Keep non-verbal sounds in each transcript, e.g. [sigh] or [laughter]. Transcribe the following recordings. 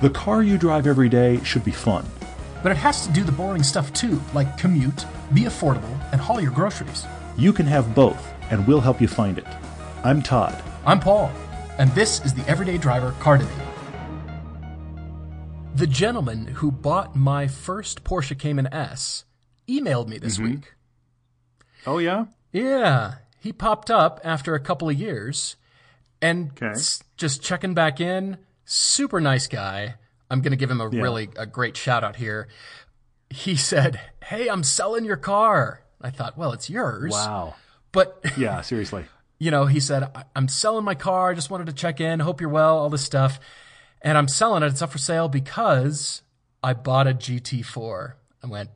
The car you drive every day should be fun. But it has to do the boring stuff too, like commute, be affordable, and haul your groceries. You can have both, and we'll help you find it. I'm Todd. I'm Paul, and this is the Everyday Driver Car Debate. The gentleman who bought my first Porsche Cayman S emailed me this mm-hmm. week. Oh, yeah? Yeah, he popped up after a couple of years and Okay. s- just checking back in. Super nice guy. I'm going to give him a really a great shout out here. He said, "Hey, I'm selling your car." I thought, "Well, it's yours." Wow. But [laughs] Yeah, seriously. you know, he said, "I- I'm selling my car. I just wanted to check in. Hope you're well, all this stuff. And I'm selling it. It's up for sale because I bought a GT4. I went,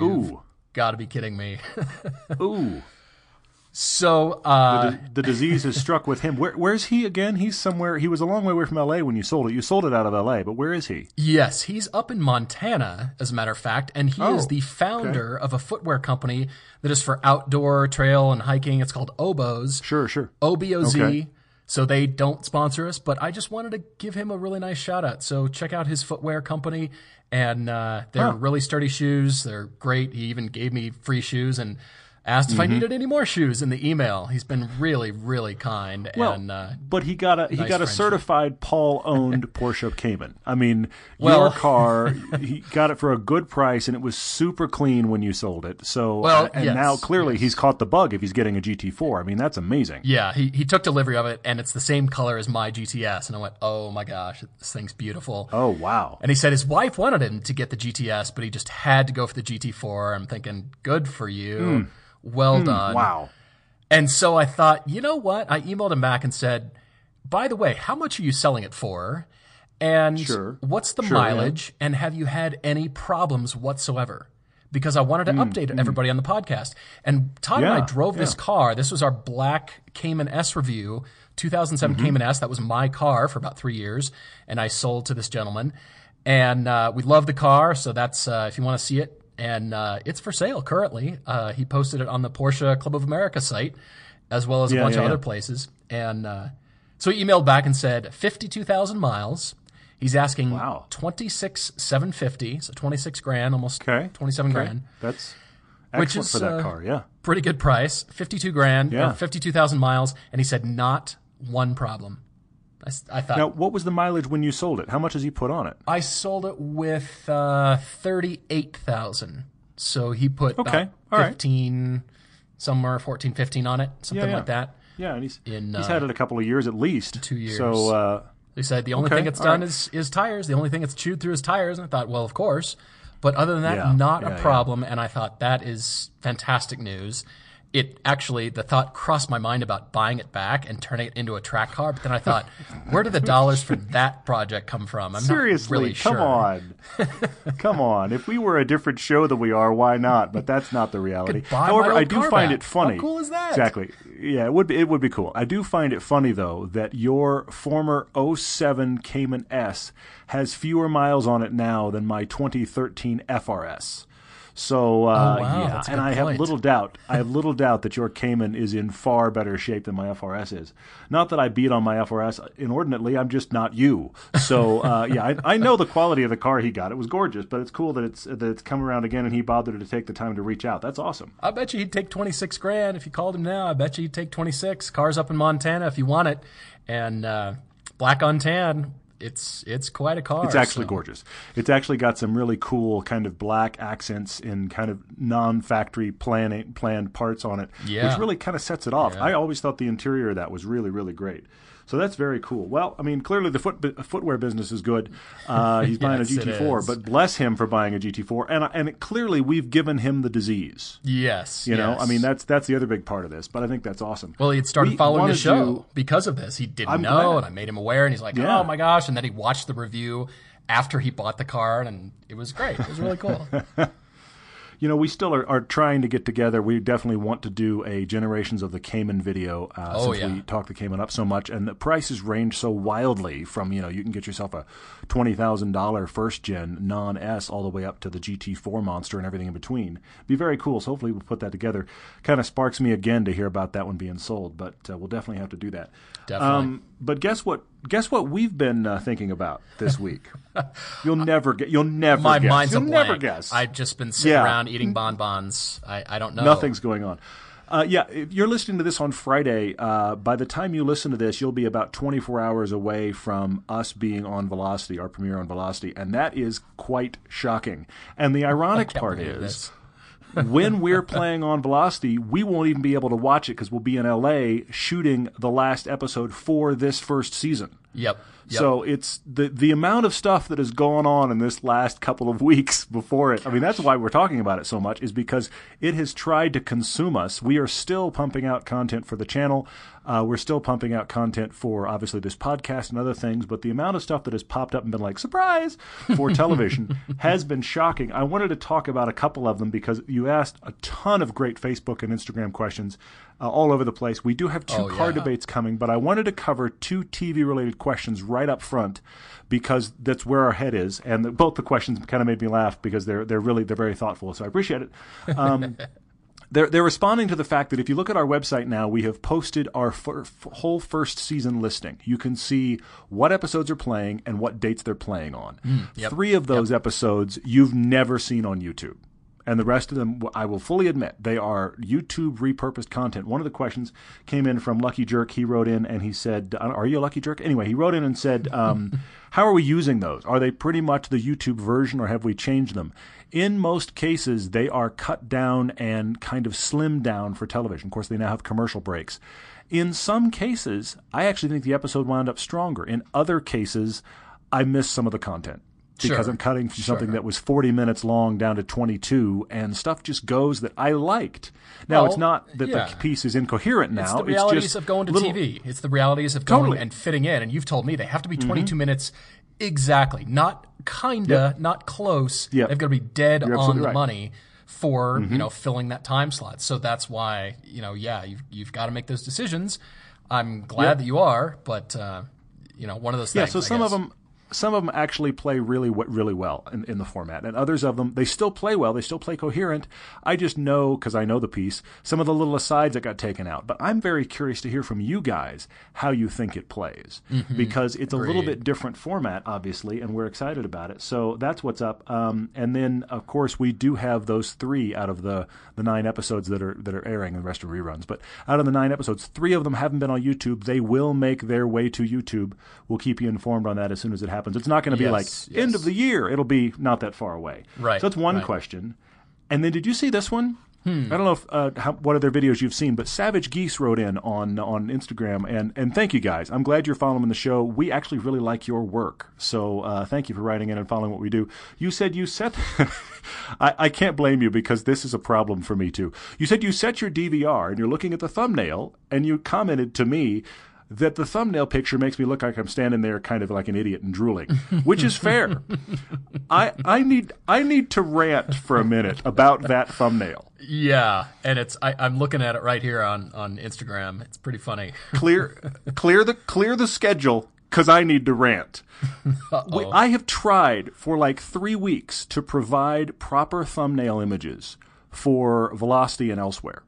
Ooh. got to be kidding me. [laughs] Ooh. So, uh, The, the disease has struck with him. Where, where's he again? He's somewhere. He was a long way away from L.A. when you sold it. You sold it out of L.A., but where is he? yes, he's up in Montana, as a matter of fact. And he is Oh, the founder of a footwear company that is for outdoor trail and hiking. It's called Oboz. Sure, sure. OBOZ. Okay. So they don't sponsor us, but I just wanted to give him a really nice shout out. So check out his footwear company, and uh, they're Huh. really sturdy shoes. They're great. He even gave me free shoes and asked Mm-hmm. if I needed any more shoes in the email. He's been really, really kind. Well, and uh, but he got a he nice got a friendship. certified Paul owned [laughs] Porsche Cayman. I mean, Well- your car [laughs] he got it for a good price and it was super clean when you sold it. So Well, uh, and yes, now clearly yes. he's caught the bug if he's getting a GT4. I mean, that's amazing. yeah, he, he took delivery of it, and it's the same color as my GTS. And I went, oh my gosh, this thing's beautiful. Oh wow. And he said his wife wanted him to get the GTS, but he just had to go for the GT4. I'm thinking, good for you. Well done. Hmm. Wow. And so I thought, you know what? I emailed him back and said, by the way, how much are you selling it for? And Sure. what's the Sure, yeah. mileage? And have you had any problems whatsoever? Because I wanted to update everybody on the podcast. And Todd and I Hmm, Yeah, drove this car. This was our black Cayman S review, 2007 Mm-hmm. Cayman S. That was my car for about three years. And I sold to this gentleman. And uh, we love the car. So that's, uh, if you want to see it, and uh, it's for sale currently. Uh, he posted it on the Porsche Club of America site, as well as a Yeah, bunch yeah, of other places. And uh, so he emailed back and said, 52,000 miles. He's asking Wow. 26 750, so 26 grand, almost Okay. 27 Okay. grand. That's Which is, for that uh, car. Yeah. Pretty good price, 52 grand, Yeah. 52,000 miles. And he said, not one problem. I, I thought, Now, what was the mileage when you sold it? How much has he put on it? I sold it with uh, 38,000. So he put Okay. All right. 15, somewhere 14, 15 on it, something yeah. like that. Yeah, and he's In, he's uh, had it a couple of years at least. two years. So uh, They said the only Okay, thing it's done right. is, is tires. The only thing it's chewed through is tires. And I thought, well, of course. But other than that, Yeah, not yeah, a yeah. problem. And I thought that is fantastic news. It actually, the thought crossed my mind about buying it back and turning it into a track car. But then I thought, [laughs] where do the dollars for that project come from? I'm seriously, not really come sure. on, come on. If we were a different show than we are, why not? But that's not the reality. Could buy my However, I do find back. it funny. How cool is that? Exactly. Yeah, it would be. It would be cool. I do find it funny though that your former 07 Cayman S has fewer miles on it now than my 2013 FRS. So uh, Oh, wow, yeah, and I have little doubt. I have little doubt that your Cayman is in far better shape than my FRS is. Not that I beat on my FRS inordinately. I'm just not you. So uh, [laughs] yeah, I, I know the quality of the car he got. It was gorgeous, but it's cool that it's that it's come around again and he bothered to take the time to reach out. That's awesome. I bet you he'd take 26 grand if you called him now. I bet you he'd take 26. Cars up in Montana if you want it. And uh, black on tan, it's it's quite a car. It's actually so- gorgeous. It's actually got some really cool kind of black accents in kind of non-factory planning planned parts on it, Yeah. which really kind of sets it off. Yeah. I always thought the interior of that was really really great. So that's very cool. Well, I mean, clearly the foot, footwear business is good. Uh, he's [laughs] buying Yes, a GT4, but bless him for buying a GT4. And and it, clearly we've given him the disease. Yes. You know, yes. I mean that's that's the other big part of this. But I think that's awesome. Well, he had started We following the show you- because of this. He didn't I'm know, glad. and I made him aware, and he's like, Yeah. "Oh my gosh!" And then he watched the review after he bought the car, and it was great. It was really cool. [laughs] You know, we still are, are trying to get together. We definitely want to do a Generations of the Cayman video uh, Oh, since yeah. we talk the Cayman up so much, and the prices range so wildly from you know you can get yourself a twenty thousand dollar first gen non S all the way up to the GT4 monster and everything in between. Be very cool. So hopefully we'll put that together. Kind of sparks me again to hear about that one being sold, but uh, we'll definitely have to do that. Definitely. but guess what? Guess what we've been uh, thinking about this week. [laughs] you'll never get. You'll never. My guess. mind's you'll a never blank. guess. I've just been sitting Yeah. around eating bonbons. I, I don't know. Nothing's going on. Uh, yeah, if you're listening to this on Friday. Uh, by the time you listen to this, you'll be about 24 hours away from us being on Velocity, our premiere on Velocity, and that is quite shocking. And the ironic part is. this. When we're playing on Velocity, we won't even be able to watch it because we'll be in LA shooting the last episode for this first season. Yep. yep. So it's the the amount of stuff that has gone on in this last couple of [laughs] weeks before it. I mean, that's why we're talking about it so much is because it has tried to consume us. We are still pumping out content for the channel. Uh, we're still pumping out content for obviously this podcast and other things, but the amount of stuff that has popped up and been like surprise for [laughs] television has been shocking. I wanted to talk about a couple of them because you asked a ton of great Facebook and Instagram questions uh, all over the place. We do have two Oh, car yeah. debates coming, but I wanted to cover two TV related questions right up front because that's where our head is, and the, both the questions kind of made me laugh because they're they're really they're very thoughtful. So I appreciate it. Um, [laughs] they're they're responding to the fact that if you look at our website now, we have posted our fir- whole first season listing. You can see what episodes are playing and what dates they're playing on. Mm, yep. Three of those episodes you've never seen on YouTube. And the rest of them, I will fully admit, they are YouTube repurposed content. One of the questions came in from Lucky Jerk. He wrote in and he said, Are you a Lucky Jerk? Anyway, he wrote in and said, um, [laughs] How are we using those? Are they pretty much the YouTube version or have we changed them? In most cases, they are cut down and kind of slimmed down for television. Of course, they now have commercial breaks. In some cases, I actually think the episode wound up stronger. In other cases, I missed some of the content because Sure. I'm cutting from something Sure. that was 40 minutes long down to 22, and stuff just goes that I liked. Now, it's not that yeah. the piece is incoherent now. It's the realities just of going to little- TV. It's the realities of going Totally. Mm-hmm. and fitting in. And you've told me they have to be 22 minutes exactly, not kinda, not close. Yep. They've got to be dead You're on the right. money for Mm-hmm. you know filling that time slot. So that's why you know yeah you've you've got to make those decisions. I'm glad Yep. that you are, but uh, you know one of those Yeah, things. so some of them some of them actually play really really well in, in the format, and others of them they still play well. They still play coherent. I just know because I know the piece some of the little asides that got taken out. But I'm very curious to hear from you guys how you think it plays because it's a little bit different format, obviously, and we're excited about it. So that's what's up. Um, and then of course we do have those three out of the the nine episodes that are that are airing, the rest are reruns. But out of the nine episodes, three of them haven't been on YouTube. They will make their way to YouTube. We'll keep you informed on that as soon as it happens. It's not going to be Yes, like end of the year. It'll be not that far away. Right, So that's one right. question. And then did you see this one? Hmm. I don't know if, uh, how, what other videos you've seen, but Savage Geese wrote in on on Instagram, and and thank you guys. I'm glad you're following the show. We actually really like your work, so uh, thank you for writing in and following what we do. You said you set. [laughs] I, I can't blame you because this is a problem for me too. You said you set your DVR and you're looking at the thumbnail, and you commented to me. That the thumbnail picture makes me look like I'm standing there kind of like an idiot and drooling, which is fair. [laughs] I I need I need to rant for a minute about that thumbnail. yeah, and it's I, I'm looking at it right here on on Instagram. It's pretty funny. [laughs] Clear clear the clear the schedule cuz I need to rant. [laughs] We- I have tried for like 3 weeks to provide proper thumbnail images for Velocity and elsewhere.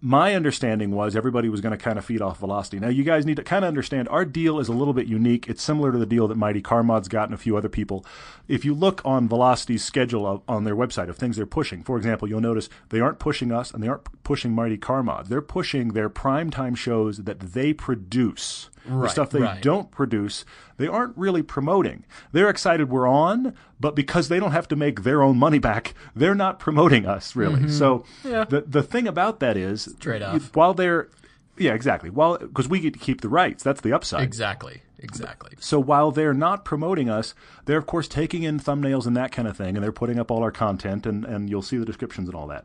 My understanding was everybody was going to kind of feed off Velocity. Now, you guys need to kind of understand our deal is a little bit unique. It's similar to the deal that Mighty Car Mods got and a few other people. If you look on Velocity's schedule of, on their website of things they're pushing, for example, you'll notice they aren't pushing us and they aren't pushing Mighty Car Mods. They're pushing their primetime shows that they produce. the Right, stuff they right. don't produce, they aren't really promoting. They're excited we're on, but because they don't have to make their own money back, they're not promoting us really. So Mm-hmm. Yeah. the the thing about that is Trade-off. While they're yeah, exactly. While because we get to keep the rights, that's the upside. Exactly, exactly. So while they're not promoting us, they're of course taking in thumbnails and that kind of thing, and they're putting up all our content, and, and you'll see the descriptions and all that.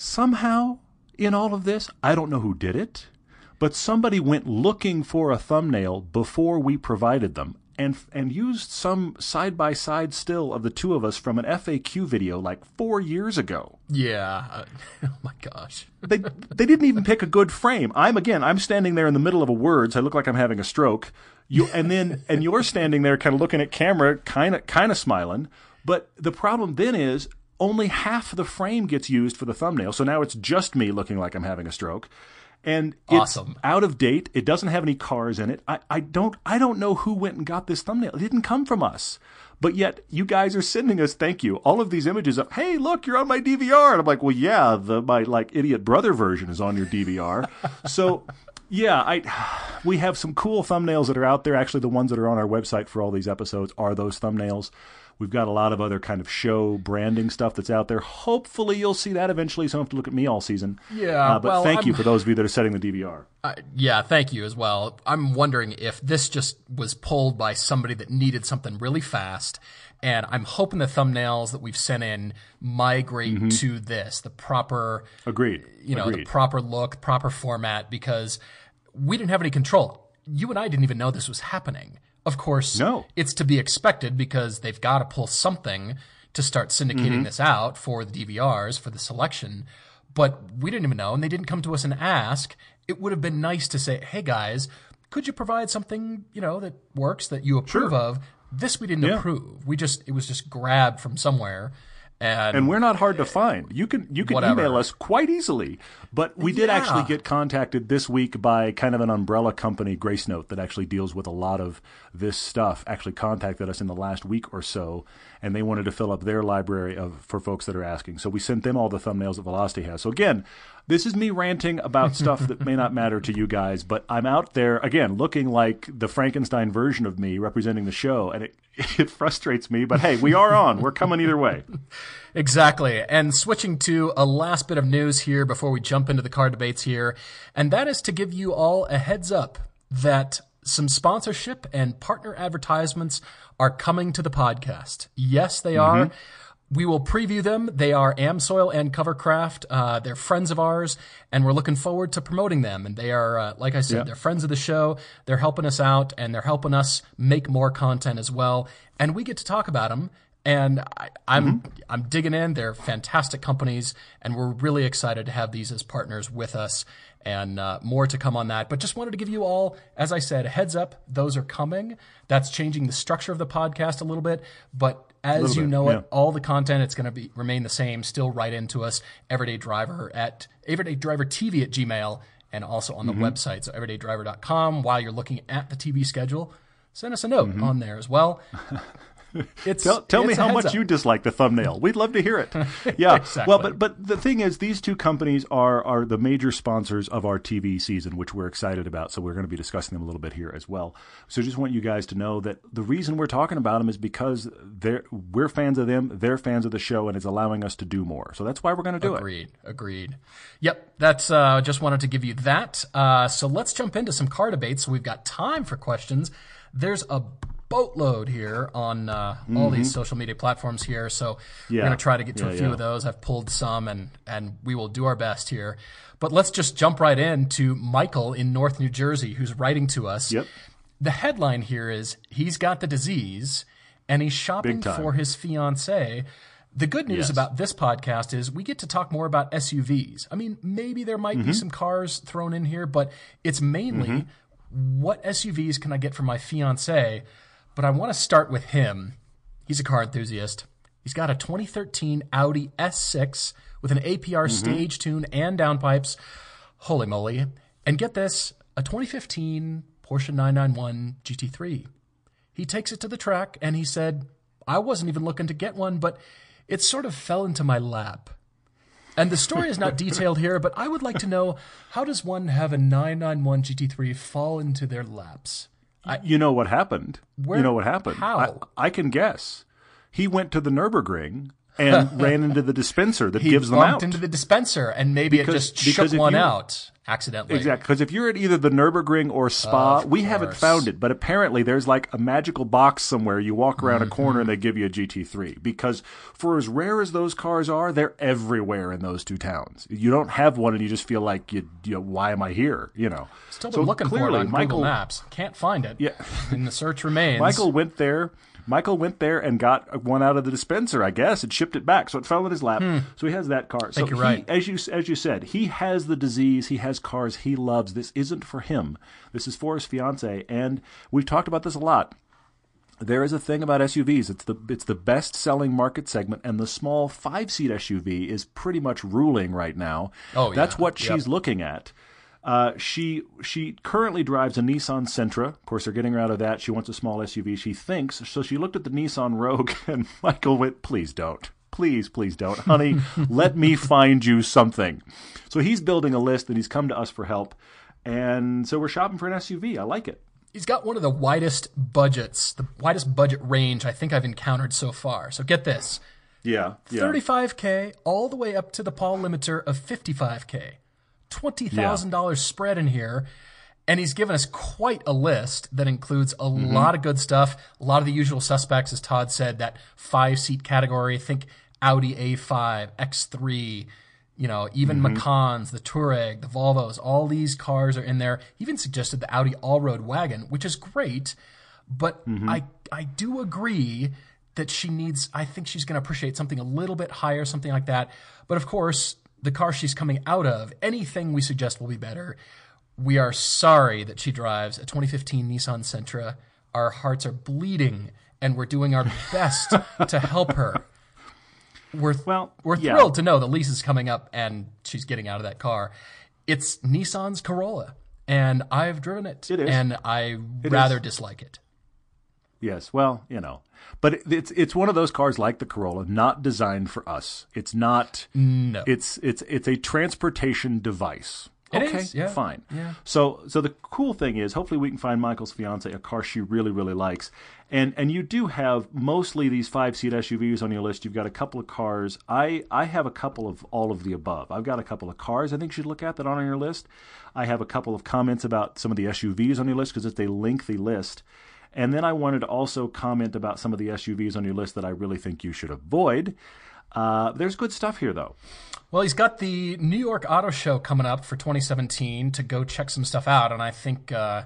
Somehow, in all of this, I don't know who did it, but somebody went looking for a thumbnail before we provided them, and and used some side by side still of the two of us from an FAQ video like four years ago Yeah. Uh, [laughs] oh my gosh. they they didn't even pick a good frame. I'm again, I'm standing there in the middle of a word, so I look like I'm having a stroke. You and then and you're standing there kind of looking at camera, kind of kind of smiling. But the problem then is only half the frame gets used for the thumbnail. So now it's just me looking like I'm having a stroke. and it's Awesome. out of date. It doesn't have any cars in it. I, I don't I don't know who went and got this thumbnail. It didn't come from us. But yet you guys are sending us thank you all of these images of hey look you're on my DVR and I'm like well yeah the my like idiot brother version is on your DVR [laughs] so yeah I we have some cool thumbnails that are out there actually the ones that are on our website for all these episodes are those thumbnails We've got a lot of other kind of show branding stuff that's out there. Hopefully, you'll see that eventually. So you don't have to look at me all season. Yeah, Uh, but well, thank you I'm- for those of you that are setting the DVR. Uh, yeah, thank you as well. I'm wondering if this just was pulled by somebody that needed something really fast. And I'm hoping the thumbnails that we've sent in migrate to this, the proper, Agreed. you know, the proper look, proper format, because we didn't have any control. You and I didn't even know this was happening. Of course, No. it's to be expected because they've got to pull something to start syndicating Mm-hmm. this out for the DVRs for the selection. But we didn't even know, and they didn't come to us and ask. It would have been nice to say, "Hey guys, could you provide something you know that works that you approve of?" This we didn't Yeah. approve. We just it was just grabbed from somewhere, and, and we're not hard to find. You can you can Whatever. email us quite easily. But we did Yeah. actually get contacted this week by kind of an umbrella company, Gracenote, that actually deals with a lot of this stuff. Actually contacted us in the last week or so, and they wanted to fill up their library of for folks that are asking. So we sent them all the thumbnails that Velocity has. So again, this is me ranting about stuff that may not matter to you guys, but I'm out there again looking like the Frankenstein version of me representing the show, and it [laughs] it frustrates me. But hey, we are on. We're coming either way. Exactly. And switching to a last bit of news here before we jump into the car debates here, and that is to give you all a heads up that some sponsorship and partner advertisements are coming to the podcast. Yes, they are. Mm-hmm. We will preview them. They are Amsoil and Covercraft. Uh, they're friends of ours, and we're looking forward to promoting them. And they are, uh, like I said, Yeah. they're friends of the show. They're helping us out, and they're helping us make more content as well. And we get to talk about them. And I, I'm I'm digging in. They're fantastic companies, and we're really excited to have these as partners with us. And uh, more to come on that. But just wanted to give you all, as I said, a heads up. Those are coming. That's changing the structure of the podcast a little bit. But as you bit, know yeah. it, all the content it's going to be remain the same. Still write into us, Everyday Driver at Everyday Driver TV at Gmail, and also on the Mm-hmm. website, so everydaydriver.com. While you're looking at the TV schedule, send us a note Mm-hmm. on there as well. [laughs] [laughs] It's Tell, tell me it's a how much up. you dislike the thumbnail. We'd love to hear it. [laughs] Yeah. Exactly. Well, but but the thing is, these two companies are are the major sponsors of our TV season, which we're excited about. So we're going to be discussing them a little bit here as well. So just want you guys to know that the reason we're talking about them is because they're we're fans of them, they're fans of the show, and it's allowing us to do more. So that's why we're going to do it. Agreed. Agreed. Yep. That's uh, just wanted to give you that. Uh, so let's jump into some car debates. So we've got time for questions. There's a boatload here on uh, all these social media platforms here. So Mm-hmm. Yeah. we're going to try to get to Yeah, a few yeah. of those. I've pulled some, and and we will do our best here. But let's just jump right in to Michael in North New Jersey, who's writing to us. Yep. The headline here is he's got the disease and he's shopping for his fiance. The good news Yes. about this podcast is we get to talk more about SUVs. I mean, maybe there might Mm-hmm. be some cars thrown in here, but it's mainly what SUVs can I get for my fiance? But I want to start with him. He's a car enthusiast. He's got a 2013 Audi S6 with an APR Mm-hmm. stage tune and downpipes. Holy moly. And get this, a 2015 Porsche 991 GT3. He takes it to the track and he said, I wasn't even looking to get one, but it sort of fell into my lap. And the story is not [laughs] detailed here, but I would like to know how does one have a 991 GT3 fall into their laps? You know what happened. Where- you know what happened. how? I, I can guess. He went to the Nurburgring and [laughs] ran into the dispenser that He gives them bumped out. into the dispenser and maybe Because- it just shook one you- out accidentally. Exactly, because if you're at either the Nurburgring or Spa, Of we haven't found it, but apparently there's like a magical box somewhere. You walk around Mm-hmm. a corner and they give you a GT3. Because for as rare as those cars are, they're everywhere in those two towns. You don't have one and you just feel like, you, you know, why am I here? You know. Still So been looking for it clearly, on Michael, Google Maps. Can't find it. Yeah. [laughs] and the search remains. Michael went there. Michael went there and got one out of the dispenser, I guess, and shipped it back. So it fell in his lap. So he has that car. So Hmm. you're he, right. as you as you said, he has the disease. He has cars he loves. This isn't for him. This is for his fiance. And we've talked about this a lot. There is a thing about SUVs. It's the it's the best selling market segment, and the small five seat SUV is pretty much ruling right now. Oh, that's yeah. what Yep. she's looking at. Uh, she she currently drives a Nissan Sentra. Of course, they're getting her out of that. She wants a small SUV. She thinks so. She looked at the Nissan Rogue, [laughs] and Michael went, "Please don't, please, please don't, honey. [laughs] let me find you something." So he's building a list, and he's come to us for help. And so we're shopping for an SUV. I like it. He's got one of the widest budgets, the widest budget range I think I've encountered so far. So get this. Yeah, yeah. 35K all the way up to the Paul limiter of 55K. $20,000 spread in here. And he's given us quite a list that includes a Mm-hmm. lot of good stuff, a lot of the usual suspects, as Todd said, that five seat category. Think Audi A5, X3, you know, even Mm-hmm. Macans, the Touareg, the Volvos, all these cars are in there. He even suggested the Audi all-road wagon, which is great, but Mm-hmm. I I do agree that she needs. I think she's going to appreciate something a little bit higher, something like that. But of course, the car she's coming out of, anything we suggest will be better. We are sorry that she drives a 2015 Nissan Sentra. Our hearts are bleeding, and we're doing our [laughs] best to help her. We're Well, we're yeah. thrilled to know the lease is coming up and she's getting out of that car. It's Nissan's Corolla, and I've driven it, It is. and I It rather is. dislike it. Yes, well, you know, but it- it's it's one of those cars like the Corolla, not designed for us. It's not. No. It's it's it's a transportation device. It okay, is, yeah, fine. yeah. So so the cool thing is, hopefully, we can find Michael's fiance a car she really really likes, and and you do have mostly these five seat SUVs on your list. You've got a couple of cars. I I have a couple of all of the above. I've got a couple of cars I think you should look at that on your list. I have a couple of comments about some of the SUVs on your list because it's a lengthy list. And then I wanted to also comment about some of the SUVs on your list that I really think you should avoid. Uh, there's good stuff here, though. Well, he's got the New York Auto Show coming up for 2017 to go check some stuff out, and I think, uh,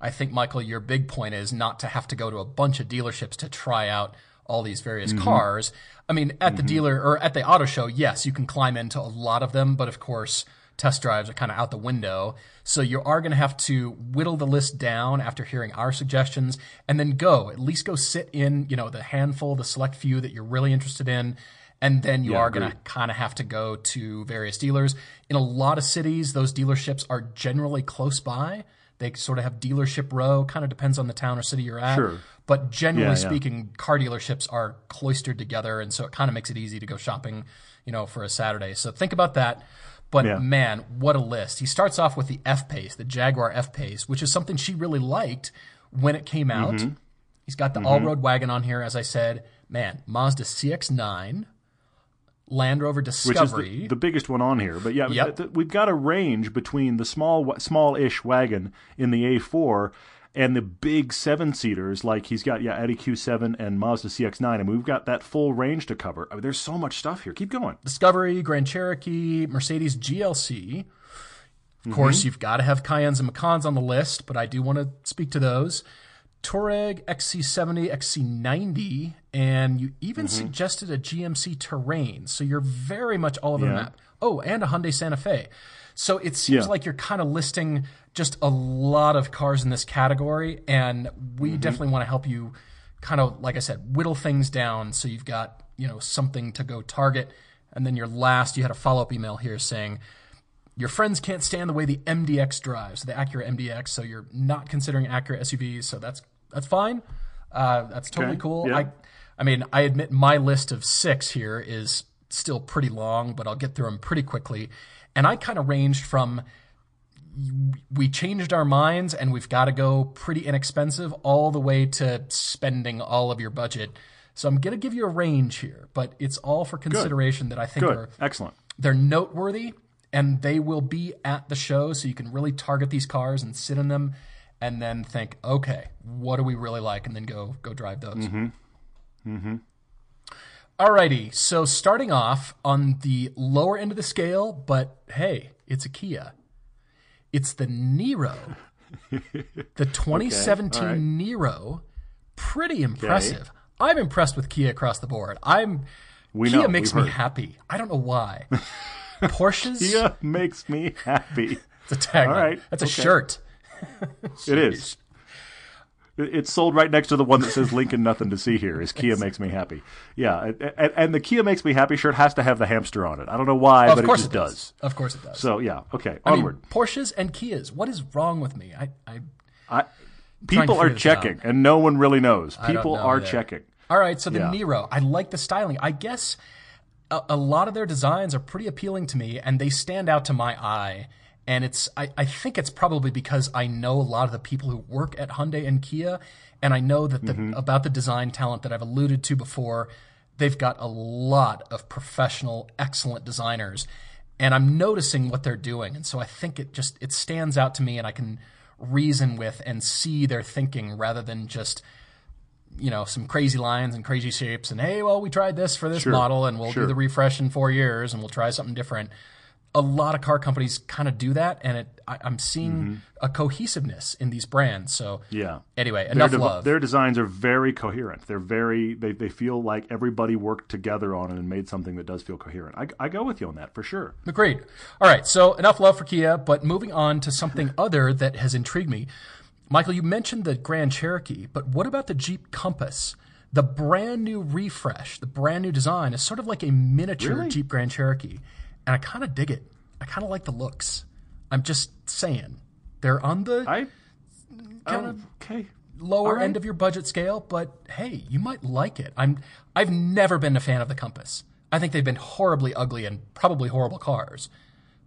I think Michael, your big point is not to have to go to a bunch of dealerships to try out all these various cars. I mean, at the dealer or at the auto show, yes, you can climb into a lot of them, but of course, test drives are kind of out the window. So you are going to have to whittle the list down after hearing our suggestions, and then go at least go sit in, you know, the handful, the select few that you're really interested in and then you Yeah, are going to kind of have to go to various dealers. In a lot of cities, those dealerships are generally close by. They sort of have dealership row, kind of depends on the town or city you're at. Sure. But generally Yeah, yeah. speaking, car dealerships are cloistered together, and so it kind of makes it easy to go shopping, you know, for a Saturday. So think about that. But Yeah. man, what a list! He starts off with the F Pace, the Jaguar F Pace, which is something she really liked when it came out. Mm-hmm. He's got the all-road wagon on here, as I said. Man, Mazda CX-9, Land Rover Discovery, which is the, the biggest one on here. But yeah, Yep. th- we've got a range between the small, small-ish wagon in the A4 and the big seven-seaters. Like he's got yeah, Audi Q7 and Mazda CX-9, and we've got that full range to cover. I mean, there's so much stuff here. Keep going. Discovery, Grand Cherokee, Mercedes GLC. Of Mm-hmm. course, you've got to have Cayennes and Macans on the list, but I do want to speak to those. Touareg, XC70, XC90, and you even Mm-hmm. suggested a GMC Terrain. So you're very much all over the map. Oh, and a Hyundai Santa Fe. So it seems Yeah. like you're kind of listing just a lot of cars in this category, and we Mm-hmm. definitely want to help you kind of, like I said, whittle things down so you've got, you know, something to go target. And then your last, you had a follow up email here saying, your friends can't stand the way the MDX drives, the Acura MDX, so you're not considering Acura SUVs, so that's that's fine. Uh, that's totally Okay, cool. yeah. I, I mean, I admit my list of six here is still pretty long, but I'll get through them pretty quickly. And I kind of ranged from we changed our minds and we've got to go pretty inexpensive all the way to spending all of your budget. So I'm going to give you a range here, but it's all for consideration that I think Good, are excellent. they're noteworthy and they will be at the show so you can really target these cars and sit in them and then think okay what do we really like and then go go drive those mm-hmm. Alrighty so starting off on the lower end of the scale but hey it's a kia it's the niro [laughs] the 2017 all right. niro pretty impressive i'm impressed with kia across the board i'm We kia know, makes me heard. happy i don't know why [laughs] Porsches. Kia makes me happy. [laughs] It's a tagline. Right, That's a shirt. It is. It- It's sold right next to the one that says Lincoln nothing to see here. Is Kia makes me happy. Yeah, and, and, the Kia makes me happy shirt has to have the hamster on it. I don't know why, of but it it does. does. Of course it does. So yeah, okay, I mean, onward. Porsches and Kias. What is wrong with me? I, I I, people are figure this out. checking, and no one really knows. People know are either. checking. All right, so the Yeah. Niro, I like the styling. I guess a, a lot of their designs are pretty appealing to me, and they stand out to my eye. And it's, I, I think it's probably because I know a lot of the people who work at Hyundai and Kia, and I know that the, Mm-hmm. about the design talent that I've alluded to before. They've got a lot of professional, excellent designers, and I'm noticing what they're doing. And so I think it just it stands out to me, and I can reason with and see their thinking rather than just you know some crazy lines and crazy shapes and hey well we tried this for this Sure, model and we'll sure. do the refresh in four years and we'll try something different a lot of car companies kind of do that and it I, i'm seeing a cohesiveness in these brands so Mm-hmm. Yeah. anyway Their, enough love their designs are very coherent. They're very they, they feel like everybody worked together on it and made something that does feel coherent. I, I go with you on that for sure. Agreed. All right, so enough love for Kia, but moving on to something [laughs] other that has intrigued me. Michael, you mentioned the Grand Cherokee, but what about the Jeep Compass? The brand new refresh, the brand new design is sort of like a miniature Really? Jeep Grand Cherokee, and I kind of dig it. I kind of like the looks. I'm just saying. They're on the I kind of okay. lower right. end of your budget scale, but hey, you might like it. I'm I've never been a fan of the Compass. I think they've been horribly ugly and probably horrible cars.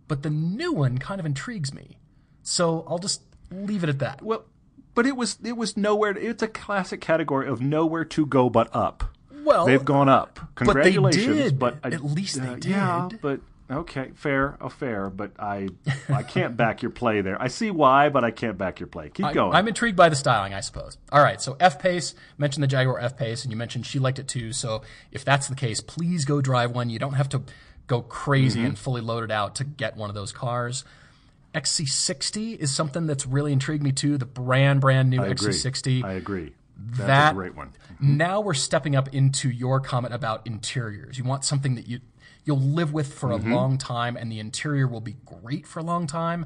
But the new one kind of intrigues me. So I'll just leave it at that. Well, but it was it was nowhere. It's a classic category of nowhere to go but up. Well, They've gone up. they Congratulations, did. but I- At least they uh, Yeah, did. but okay, fair, oh, fair. But I I can't back your play there. I see why, but I can't back your play. Keep going. I'm intrigued by the styling, I suppose. All right, so F Pace mentioned the Jaguar F Pace, and you mentioned she liked it too. So if that's the case, please go drive one. You don't have to go crazy Mm-hmm. and fully loaded out to get one of those cars. XC60 is something that's really intrigued me too. The brand brand new I. XC60. I agree. That's that a great one. Now we're stepping up into your comment about interiors. You want something that you you'll live with for Mm-hmm. a long time, and the interior will be great for a long time.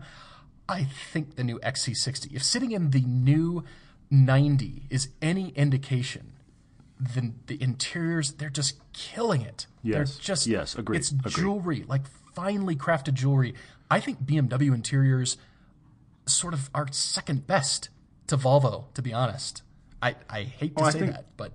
I think the new XC60, if sitting in the new 90 is any indication, then the interiors they're just killing it. Yes. They're just Yes, agreed, It's agreed. jewelry, like finely crafted jewelry. I think BMW interiors sort of are second best to Volvo, to be honest. I, I hate to Oh, say think- that, but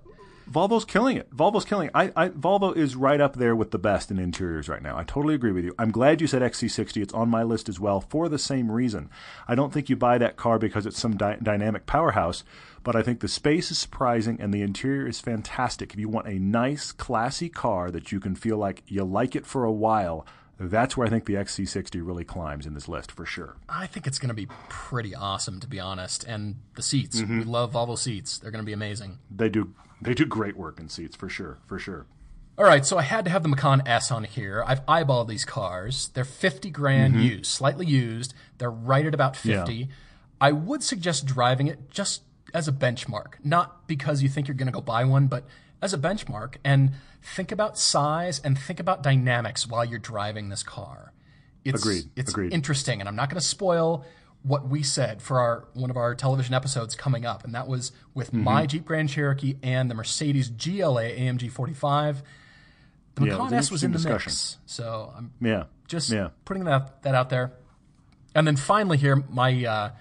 Volvo's killing it. Volvo's killing it. I, I, Volvo is right up there with the best in interiors right now. I totally agree with you. I'm glad you said XC60. It's on my list as well for the same reason. I don't think you buy that car because it's some dy- dynamic powerhouse, but I think the space is surprising and the interior is fantastic. If you want a nice, classy car that you can feel like you like it for a while, that's where I think the XC60 really climbs in this list for sure. I think it's going to be pretty awesome, to be honest. And the seats, Mm-hmm. we love Volvo seats. They're going to be amazing. They do they do great work in seats for sure, for sure. All right, so I had to have the Macan S on here. I've eyeballed these cars. They're 50 grand mm-hmm. used, slightly used. They're right at about 50. Yeah. I would suggest driving it just as a benchmark, not because you think you're going to go buy one, but as a benchmark and think about size and think about dynamics while you're driving this car. It's, Agreed, It's agreed. interesting, and I'm not going to spoil what we said for our one of our television episodes coming up, and that was with Mm-hmm. my Jeep Grand Cherokee and the Mercedes GLA AMG 45. The Macan was S was in the interesting mix, so I'm Yeah. just yeah. putting that that out there. And then finally here, my uh,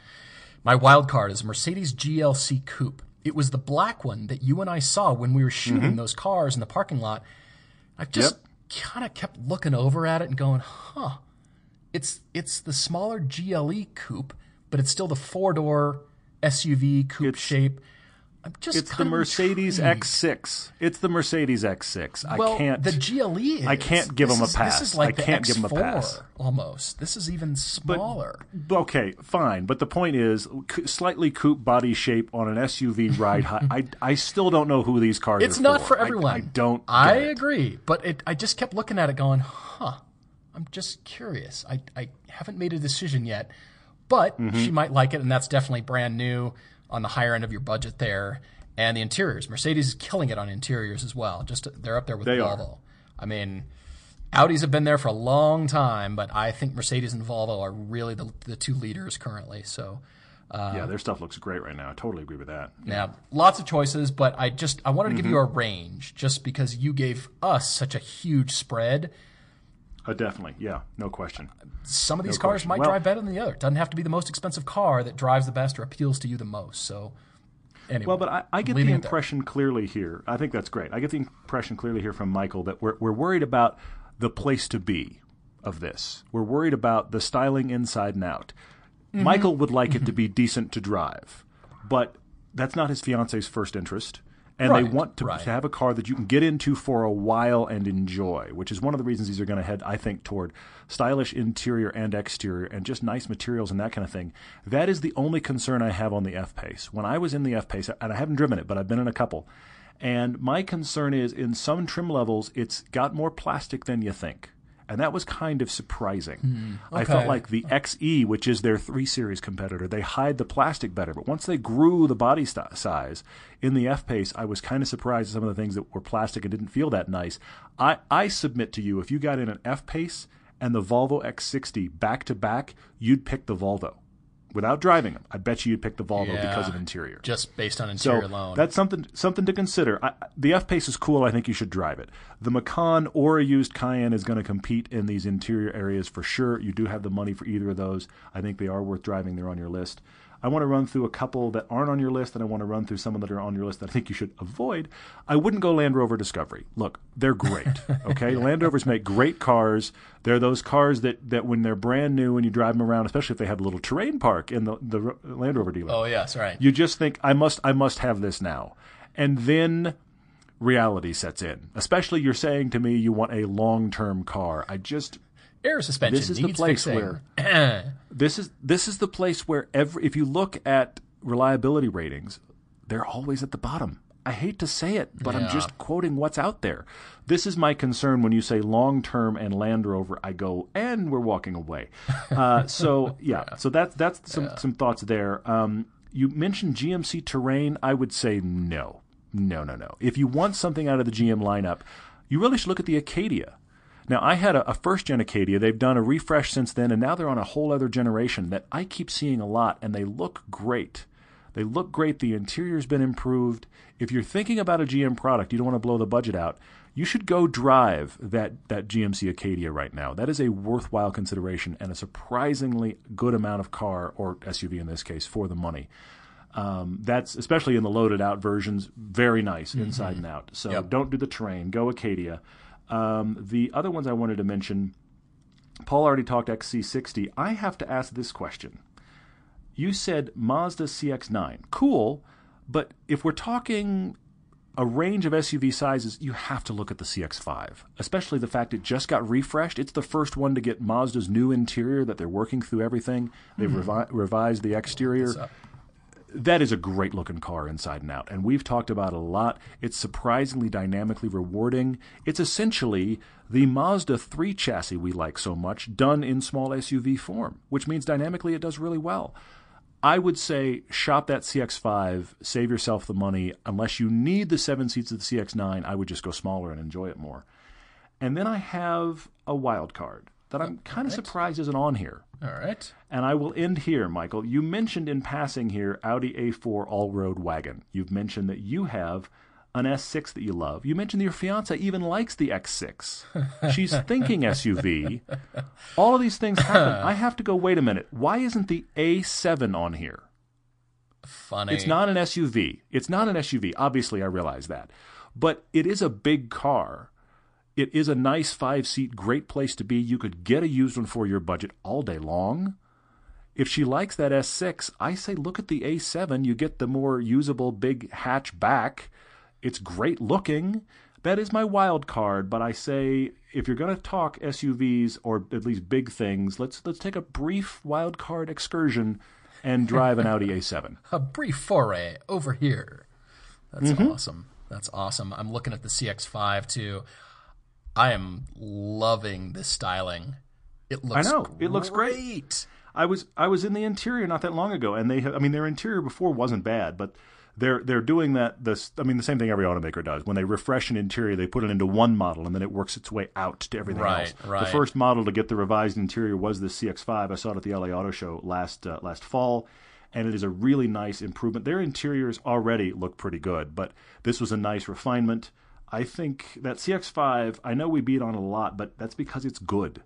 my wild card is a Mercedes GLC Coupe. It was the black one that you and I saw when we were shooting Mm-hmm. those cars in the parking lot. I just kind of kept looking over at it and going, "Huh, it's it's the smaller GLE Coupe, but it's still the four door SUV coupe shape." I'm just It's the Mercedes intrigued. X6. It's the Mercedes X6. Well, I can't. the GLE is. I can't give This 'em a pass. This is like I the can't give 'em a X4 pass. almost. This is even smaller. okay, fine. But the point is, slightly coupe body shape on an SUV ride high. I, I still don't know who these cars are. it's not for. for everyone. I, don't. I get it. agree, but it, I just kept looking at it, going, "Huh." I'm just curious. I I haven't made a decision yet, but Mm-hmm. she might like it, and that's definitely brand new on the higher end of your budget there. And the interiors, Mercedes is killing it on interiors as well. Just they're up there with They are. I mean, Audis have been there for a long time, but I think Mercedes and Volvo are really the, the two leaders currently. So yeah, their stuff looks great right now. I totally agree with that. Yeah, lots of choices, but I just I wanted to give you a Mm-hmm. range just because you gave us such a huge spread. Uh, definitely, yeah, no question. Some of these cars question. might Well- drive better than the other. It doesn't have to be the most expensive car that drives the best or appeals to you the most. So, anyway, Well, but I, I get the leaving it there. impression clearly here. I think that's great. I get the impression clearly here from Michael that we're we're worried about the place to be of this. We're worried about the styling inside and out. Mm-hmm. Michael would like it to be decent to drive, but that's not his fiance's first interest. And they want to, right. to have a car that you can get into for a while and enjoy, which is one of the reasons these are going to head, I think, toward stylish interior and exterior and just nice materials and that kind of thing. That is the only concern I have on the F Pace. When I was in the F Pace, and I haven't driven it, but I've been in a couple, and my concern is in some trim levels, it's got more plastic than you think. And that was kind of surprising. Hmm. I felt like the XE, which is their 3 Series competitor, they hide the plastic better. But once they grew the body st- size in the F Pace, I was kind of surprised at some of the things that were plastic and didn't feel that nice. I, I submit to you, if you got in an F Pace and the Volvo X60 back to back, you'd pick the Volvo. Without driving them, I bet you you'd pick the Volvo because of Yeah. interior. just based on So interior alone. that's something something to consider. I, the F Pace is cool. I think you should drive it. The Macan or a used Cayenne is going to compete in these interior areas for sure. You do have the money for either of those. I think they are worth driving. They're on your list. I want to run through a couple that aren't on your list, and I want to run through some that are on your list that I think you should avoid. I wouldn't go Land Rover Discovery. Look, they're great. [laughs] Okay, Land Rovers make great cars. They're those cars that, that when they're brand new and you drive them around, especially if they have a little terrain park in the the Land Rover dealer oh yes, right. you just think I must I must have this now. And then reality sets in. Especially you're saying to me you want a long-term car. I just Air suspension this is the place fixing. [clears throat] this is this is the place where every if you look at reliability ratings, they're always at the bottom. I hate to say it, but I'm just quoting what's out there. This is my concern when you say long term and Land Rover. I go, and we're walking away. [laughs] Uh, so yeah, so that's that's some some thoughts there. Um, you mentioned GMC Terrain. I would say no, no, no, no. If you want something out of the GM lineup, you really should look at the Acadia. Now, I had a, a first gen Acadia. They've done a refresh since then, and now they're on a whole other generation that I keep seeing a lot, and they look great. They look great. The interior's been improved. If you're thinking about a GM product, you don't want to blow the budget out, you should go drive that, that GMC Acadia right now. That is a worthwhile consideration and a surprisingly good amount of car, or SUV in this case, for the money. Um, that's especially in the loaded out versions, very nice inside and out. So Yep. don't do the terrain. Go Acadia. Um, the other ones I wanted to mention, Paul already talked XC60. I have to ask this question. You said Mazda CX9. Cool, but if we're talking a range of SUV sizes, you have to look at the CX5, especially the fact it just got refreshed. It's the first one to get Mazda's new interior that they're working through everything. They've revi- revised the exterior that is a great looking car inside and out. And we've talked about it a lot. It's surprisingly dynamically rewarding. It's essentially the Mazda 3 chassis we like so much done in small SUV form, which means dynamically it does really well. I would say shop that CX5, save yourself the money. Unless you need the seven seats of the CX9, I would just go smaller and enjoy it more. And then I have a wild card that I'm kind of surprised isn't on here. All right. And I will end here, Michael. You mentioned in passing here Audi A4 all road wagon. You've mentioned that you have an S6 that you love. You mentioned that your fiance even likes the X6. [laughs] She's thinking SUV. All of these things happen. [laughs] I have to go, wait a minute. Why isn't the A7 on here? Funny. It's not an SUV. It's not an SUV. Obviously, I realize that. But it is a big car. It is a nice five seat, great place to be. You could get a used one for your budget all day long. If she likes that S6, I say look at the A7. You get the more usable big hatchback. It's great looking. That is my wild card, but I say if you're going to talk SUVs or at least big things, let's let's take a brief wild card excursion and drive an Audi A7. [laughs] a brief foray over here. That's Mm-hmm. awesome. That's awesome. I'm looking at the CX5 too. I am loving this styling. It looks I know. It looks great. great. I was I was in the interior not that long ago, and they have, I mean their interior before wasn't bad, but they're they're doing that. This I mean the same thing every automaker does. When they refresh an interior, they put it into one model, and then it works its way out to everything Right, else. right. The first model to get the revised interior was the CX5. I saw it at the LA Auto Show last uh, last fall, and it is a really nice improvement. Their interiors already look pretty good, but this was a nice refinement. I think that CX5, I know we beat on a lot, but that's because it's good.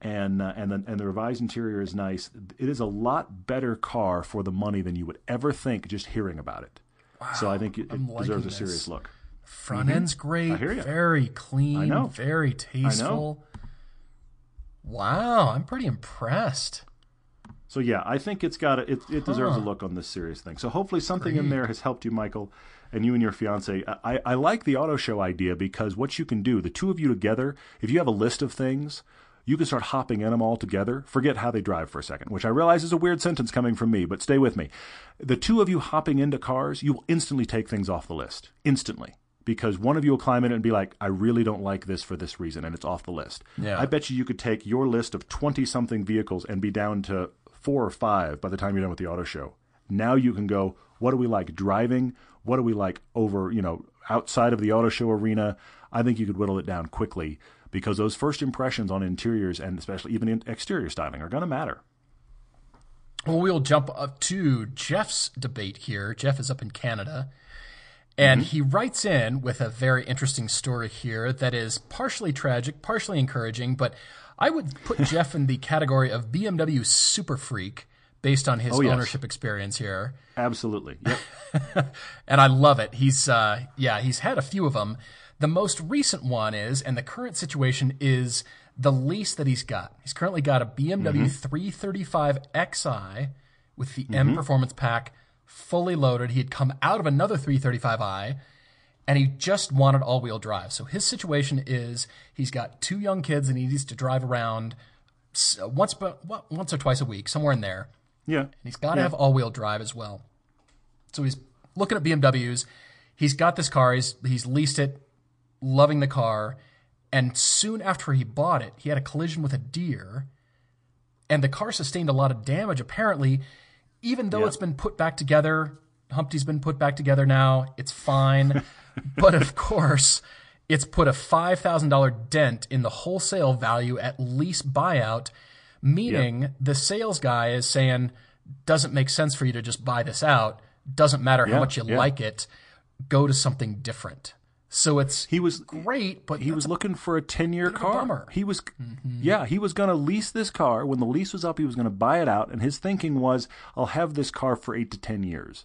And uh, and the, and the revised interior is nice. It is a lot better car for the money than you would ever think just hearing about it. Wow, so I think it, it deserves a serious this. look. Front end's great, very clean, I know. very tasteful. I know. Wow, I'm pretty impressed. So yeah, I think it's got a, it. It deserves a look on this serious thing. So hopefully something Great. in there has helped you, Michael, and you and your fiance. I, I like the auto show idea because what you can do, the two of you together, if you have a list of things, you can start hopping in them all together. Forget how they drive for a second, which I realize is a weird sentence coming from me, but stay with me. The two of you hopping into cars, you will instantly take things off the list. Instantly because one of you will climb in and be like, I really don't like this for this reason, and it's off the list. Yeah. I bet you you could take your list of 20 something vehicles and be down to four or five by the time you're done with the auto show. Now you can go, what do we like driving? What do we like over, you know, outside of the auto show arena? I think you could whittle it down quickly because those first impressions on interiors and especially even in exterior styling are going to matter. Well, we'll jump up to Geoff's debate here. Geoff is up in Canada. And mm-hmm. he writes in with a very interesting story here that is partially tragic, partially encouraging, but I would put [laughs] Geoff in the category of BMW super freak based on his oh, yes. ownership experience here. Absolutely. [laughs] Yep. and I love it. He's uh, yeah, he's had a few of them. The most recent one is, and the current situation is the lease that he's got. He's currently got a BMW mm-hmm. 335 Xi with the mm-hmm. M Performance Pack fully loaded. He had come out of another 335i and he just wanted all wheel drive. So his situation is he's got two young kids and he needs to drive around once, but once or twice a week, somewhere in there. Yeah. And he's got to yeah. have all wheel drive as well. So he's looking at BMWs. He's got this car. He's, he's leased it, loving the car. And soon after he bought it, he had a collision with a deer. And the car sustained a lot of damage. Apparently, even though yeah. it's been put back together, Humpty's been put back together now. It's fine. [laughs] but of course, it's put a $5,000 dent in the wholesale value at lease buyout, meaning yep. the sales guy is saying, doesn't make sense for you to just buy this out. Doesn't matter how much you like it. Go to something different. So it's he was great, but he was a, looking for a ten year car. He was mm-hmm. yeah, he was going to lease this car. When the lease was up, he was going to buy it out, and his thinking was, I'll have this car for eight to ten years.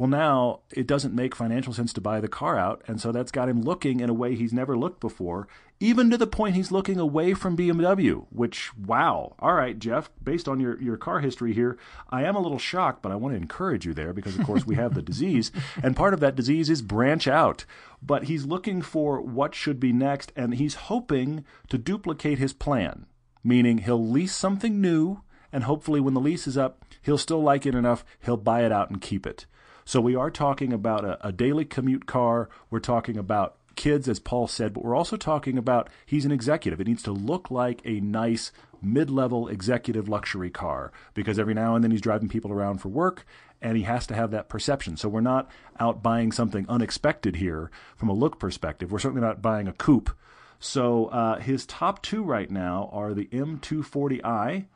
Well, now it doesn't make financial sense to buy the car out, and so that's got him looking in a way he's never looked before, even to the point he's looking away from BMW, which, wow. All right, Geoff, based on your, your car history here, I am a little shocked, but I want to encourage you there because, of course, we have the disease, [laughs] and part of that disease is branch out. But he's looking for what should be next, and he's hoping to duplicate his plan, meaning he'll lease something new, and hopefully when the lease is up, he'll still like it enough, he'll buy it out and keep it. So we are talking about a, a daily commute car. We're talking about kids, as Paul said, but we're also talking about he's an executive. It needs to look like a nice mid level executive luxury car because every now and then he's driving people around for work and he has to have that perception. So we're not out buying something unexpected here from a look perspective. We're certainly not buying a coupe. So uh, his top two right now are the M240i.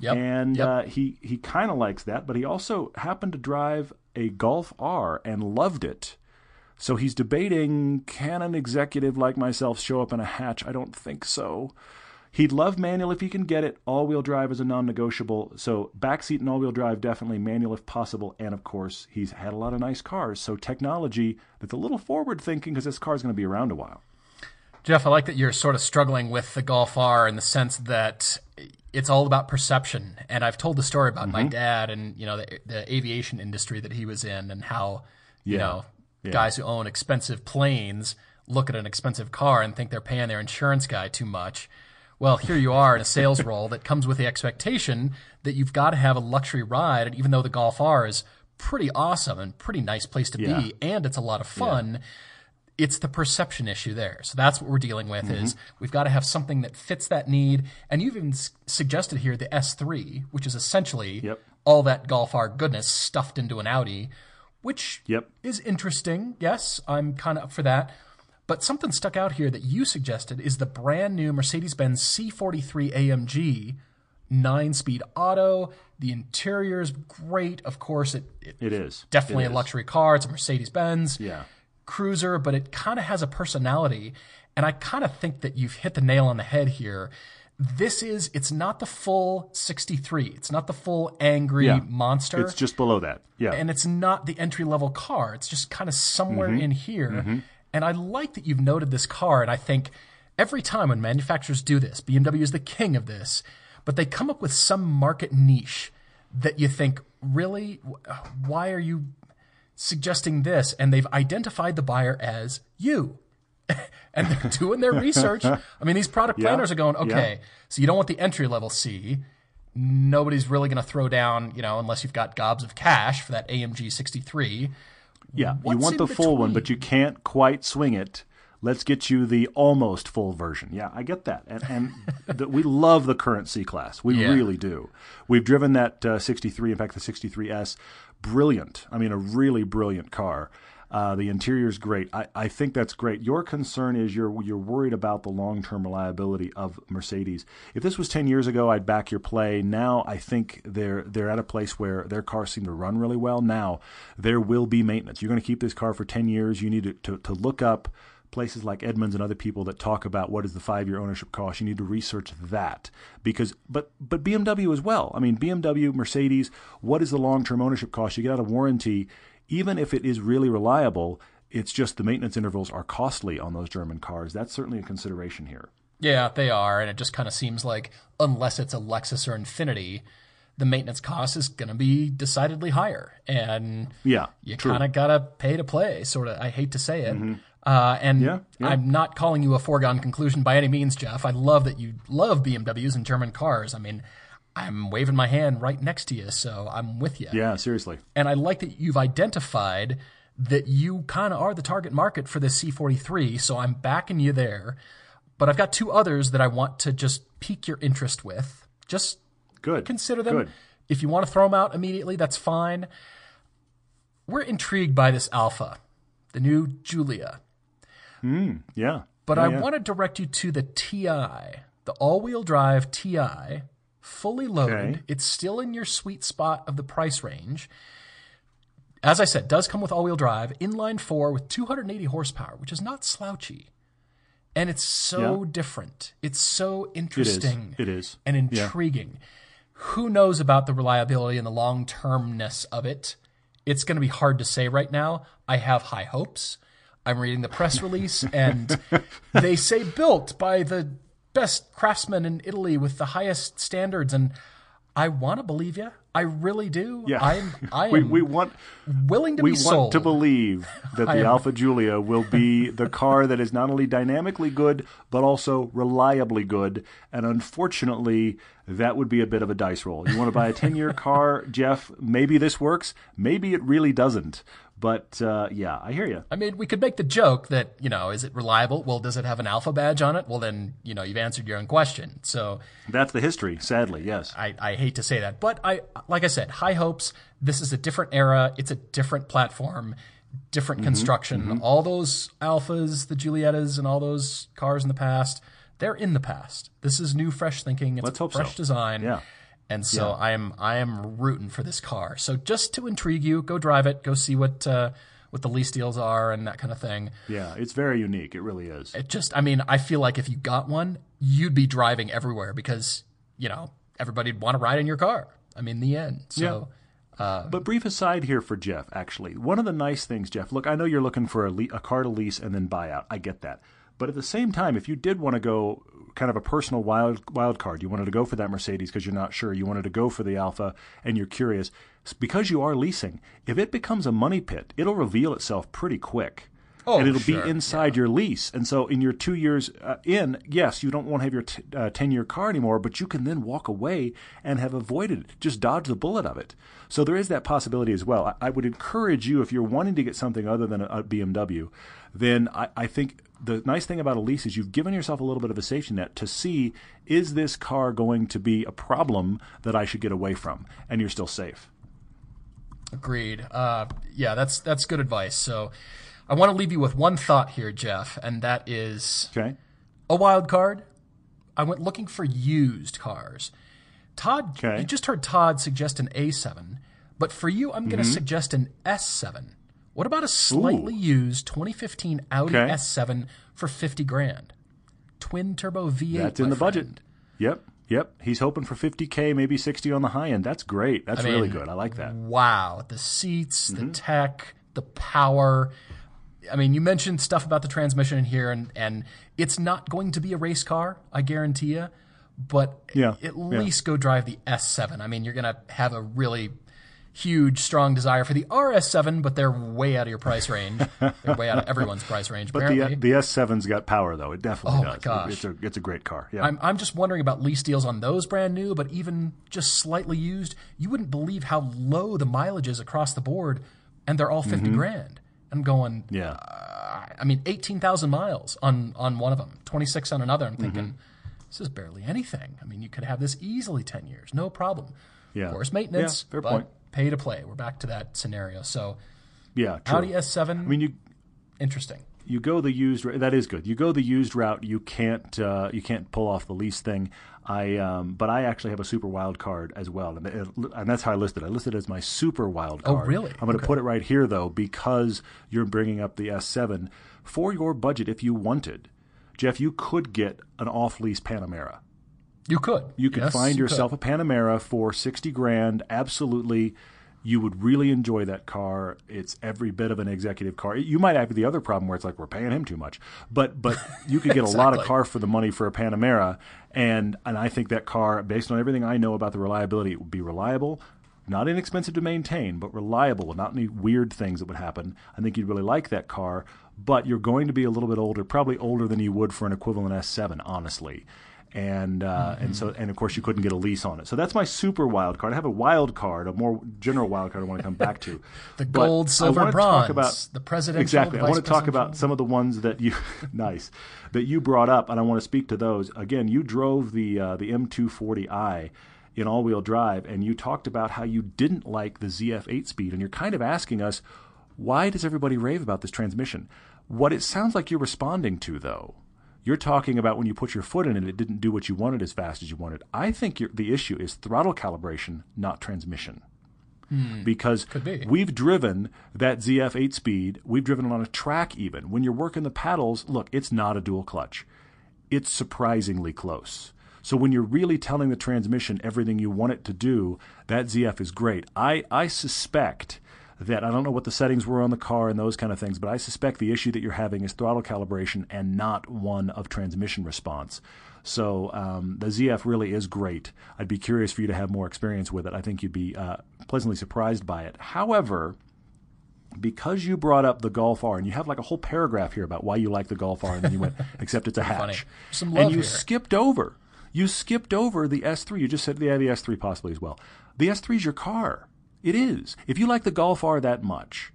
Yep. And yep. Uh, he, he kind of likes that, but he also happened to drive a Golf R and loved it. So he's debating can an executive like myself show up in a hatch? I don't think so. He'd love manual if he can get it. All wheel drive is a non negotiable. So backseat and all wheel drive, definitely manual if possible. And of course, he's had a lot of nice cars. So technology that's a little forward thinking because this car is going to be around a while. Geoff, I like that you're sort of struggling with the Golf R in the sense that it's all about perception. And I've told the story about mm-hmm. my dad and you know the, the, aviation industry that he was in, and how you know yeah. guys who own expensive planes look at an expensive car and think they're paying their insurance guy too much. Well, here you are in a sales [laughs] role that comes with the expectation that you've got to have a luxury ride, and even though the Golf R is pretty awesome and pretty nice place to yeah. be, and it's a lot of fun. Yeah it's the perception issue there. So that's what we're dealing with mm-hmm. is we've got to have something that fits that need. And you've even s- suggested here the S3, which is essentially yep. all that Golf R goodness stuffed into an Audi, which yep. is interesting. Yes, I'm kind of up for that. But something stuck out here that you suggested is the brand new Mercedes-Benz C43 AMG nine speed auto. The interior is great. Of course, it, it It is definitely It a luxury car. It's a Mercedes Benz Yeah. Cruiser, but it kind of has a personality. And I kind of think that you've hit the nail on the head here. This is, it's not the full 63. It's not the full angry Yeah. monster. It's just below that. Yeah. and it's not the entry level car. It's just kind of somewhere Mm-hmm. in here. And I like that you've noted this car. And I think every time when manufacturers do this, BMW is the king of this, but they come up with some market niche that you think, really, why are you suggesting this? And they've identified the buyer as you. [laughs] and they're doing their research. [laughs] I mean, these product Yeah. planners are going, Yeah. okay, so you don't want the entry level C. Nobody's really going to throw down, you know, unless you've got gobs of cash for that AMG 63. Yeah, you want the full one, but you can't quite swing it. Let's get you the almost full version. Yeah, I get that, and and [laughs] the, we love the current C class. We Yeah. really do. We've driven that uh, 63. In fact, the 63s, brilliant. I mean, a really brilliant car. Uh, the interior's great. I, I think that's great. Your concern is you're you're worried about the long term reliability of Mercedes. If this was ten years ago, I'd back your play. Now I think they're they're at a place where their cars seem to run really well. Now there will be maintenance. You're going to keep this car for ten years. You need to, to, to look up places like Edmunds and other people that talk about what is the five year ownership cost. You need to research that because, but but BMW as well. I mean, BMW, Mercedes. What is the long term ownership cost? You get out of warranty, even if it is really reliable. It's just the maintenance intervals are costly on those German cars. That's certainly a consideration here. Yeah, they are. And it just kind of seems like, unless it's a Lexus or Infiniti, the maintenance cost is going to be decidedly higher. And Yeah, you. Mm-hmm. kind of got to pay to play, sort of. I hate to say it. Uh, and Yeah, yeah. I'm not calling you a foregone conclusion by any means, Geoff. I love that you love BMWs and German cars. I mean, I'm waving my hand right next to you, so I'm with you. Yeah, seriously. And I like that you've identified that you kind of are the target market for this C43, so I'm backing you there. But I've got two others that I want to just pique your interest with. Just Good. consider them. Good. If you want to throw them out immediately, that's fine. We're intrigued by this Alfa, the new Giulia. Hmm. Yeah. But Yeah, I yeah. want to direct you to the TI, the all wheel drive TI, fully loaded. Okay. It's still in your sweet spot of the price range. As I said, does come with all wheel drive, inline four with 280 horsepower, which is not slouchy. And it's so Yeah. different. It's so It is. interesting It is. and intriguing. Who knows about the reliability and the long termness of it? It's going to be hard to say right now. I have high hopes. I'm reading the press release, and they say built by the best craftsmen in Italy with the highest standards. And I want to believe you. I really do. Yeah. I'm. I am we, we want willing to we be want to believe that [laughs] the am- Alfa Giulia will be the car that is not only dynamically good but also reliably good. And unfortunately, that would be a bit of a dice roll. You want to buy a ten-year car, Geoff? Maybe this works. Maybe it really doesn't. But uh, yeah, I hear you. I mean, we could make the joke that, you know, is it reliable? Well, does it have an Alfa badge on it? Well, then, you know, you've answered your own question. So That's the history. Sadly, yes. I, I hate to say that. But I, like I said, high hopes. This is a different era. It's a different platform, different Mm-hmm, construction. All those Alfas, the Giuliettas, and all those cars in the past, they're in the past. This is new, fresh thinking. It's Let's a hope so. fresh design. Yeah. And so I am I am rooting for this car. So just to intrigue you, go drive it, go see what uh, what the lease deals are and that kind of thing. Yeah, it's very unique. It really is. It just I mean, I feel like if you got one, you'd be driving everywhere because, you know, everybody'd want to ride in your car. I mean, the end. So But brief aside here for Geoff, actually, one of the nice things, Geoff. Look, I know you're looking for a, le- a car to lease and then buy out. I get that. But at the same time, if you did want to go kind of a personal wild wild card, you wanted to go for that Mercedes because you're not sure, you wanted to go for the Alfa, and you're curious, because you are leasing, if it becomes a money pit, it'll reveal itself pretty quick. Oh, and it'll sure, be inside your lease. And so, in your two years uh, in, yes, you don't want to have your t- uh, 10 year car anymore, but you can then walk away and have avoided it. Just dodge the bullet of it. So, there is that possibility as well. I, I would encourage you, if you're wanting to get something other than a, a BMW, then I, I think the nice thing about a lease is you've given yourself a little bit of a safety net to see is this car going to be a problem that I should get away from? And you're still safe. Agreed. Uh, yeah, that's that's good advice. So I want to leave you with one thought here, Geoff, and that is Okay. a wild card. I went looking for used cars. Todd, Okay. you just heard Todd suggest an A7, but for you, I'm going Mm-hmm. to suggest an S7. What about a slightly used 2015 Audi Okay. S7 for 50 grand? Twin turbo V8. That's in the budget. Yep, yep. He's hoping for 50k, maybe 60 on the high end. That's great. That's really mean, good. I like that. Wow, the seats, Mm-hmm. the tech, the power. I mean, you mentioned stuff about the transmission in here, and, and it's not going to be a race car, I guarantee you. But Yeah, at yeah. least go drive the S7. I mean, you're going to have a really huge, strong desire for the RS7, but they're way out of your price range. [laughs] they're way out of everyone's price range, But apparently. the the S7's got power though. It definitely Oh, my does. gosh. It's a it's a great car. Yeah. I'm, I'm just wondering about lease deals on those brand new, but even just slightly used, you wouldn't believe how low the mileage is across the board, and they're all 50 grand. I'm going, Mm-hmm. yeah. I mean, 18,000 miles on, on one of them, 26 on another. I'm thinking, Mm-hmm. this is barely anything. I mean, you could have this easily 10 years, no problem. Yeah. Of course, maintenance, Yeah, fair point. Pay to play. We're back to that scenario. So, Yeah. True. Audi S7, I mean, you interesting. you go the used that is good. You go the used route. You can't uh, you can't pull off the lease thing. I um, but I actually have a super wild card as well, and, it- and that's how I listed. it. I listed it as my super wild card. Oh, really? I'm going to Okay. put it right here though because you're bringing up the S7 for your budget. If you wanted, Geoff, you could get an off lease Panamera. You could. You could Yes, find you yourself a Panamera for 60 grand. Absolutely. You would really enjoy that car. It's every bit of an executive car. You might have the other problem where it's like we're paying him too much. But but you could get a lot of car for the money for a Panamera and and I think that car based on everything I know about the reliability it would be reliable, not inexpensive to maintain, but reliable, not any weird things that would happen. I think you'd really like that car, but you're going to be a little bit older, probably older than you would for an equivalent S7, honestly and uh, and so and of course you couldn't get a lease on it. So that's my super wild card. I have a wild card, a more general wild card I want to come back to. [laughs] The But gold, silver, bronze, Talk about, the presidential, exactly. I want to talk about some of the ones that you [laughs] nice that you brought up, and I want to speak to those. Again, you drove the uh, the M240i in all-wheel drive, and you talked about how you didn't like the ZF 8-speed, and you're kind of asking us why does everybody rave about this transmission? What it sounds like you're responding to, though, you're talking about when you put your foot in it, it didn't do what you wanted as fast as you wanted. I think you're, the issue is throttle calibration, not transmission. Hmm. Because be. we've driven that ZF 8 speed, we've driven it on a track even. When you're working the paddles, look, it's not a dual clutch. It's surprisingly close. So when you're really telling the transmission everything you want it to do, that ZF is great. I, I suspect that I don't know what the settings were on the car and those kind of things, but I suspect the issue that you're having is throttle calibration and not one of transmission response. So um, the ZF really is great. I'd be curious for you to have more experience with it. I think you'd be uh, pleasantly surprised by it. However, because you brought up the Golf R, and you have like a whole paragraph here about why you like the Golf R, and then you went, except it's a hatch. And you here. skipped over. You skipped over the S3. You just said, yeah, the S3 possibly as well. The S3 is your car. It is. If you like the Golf R that much,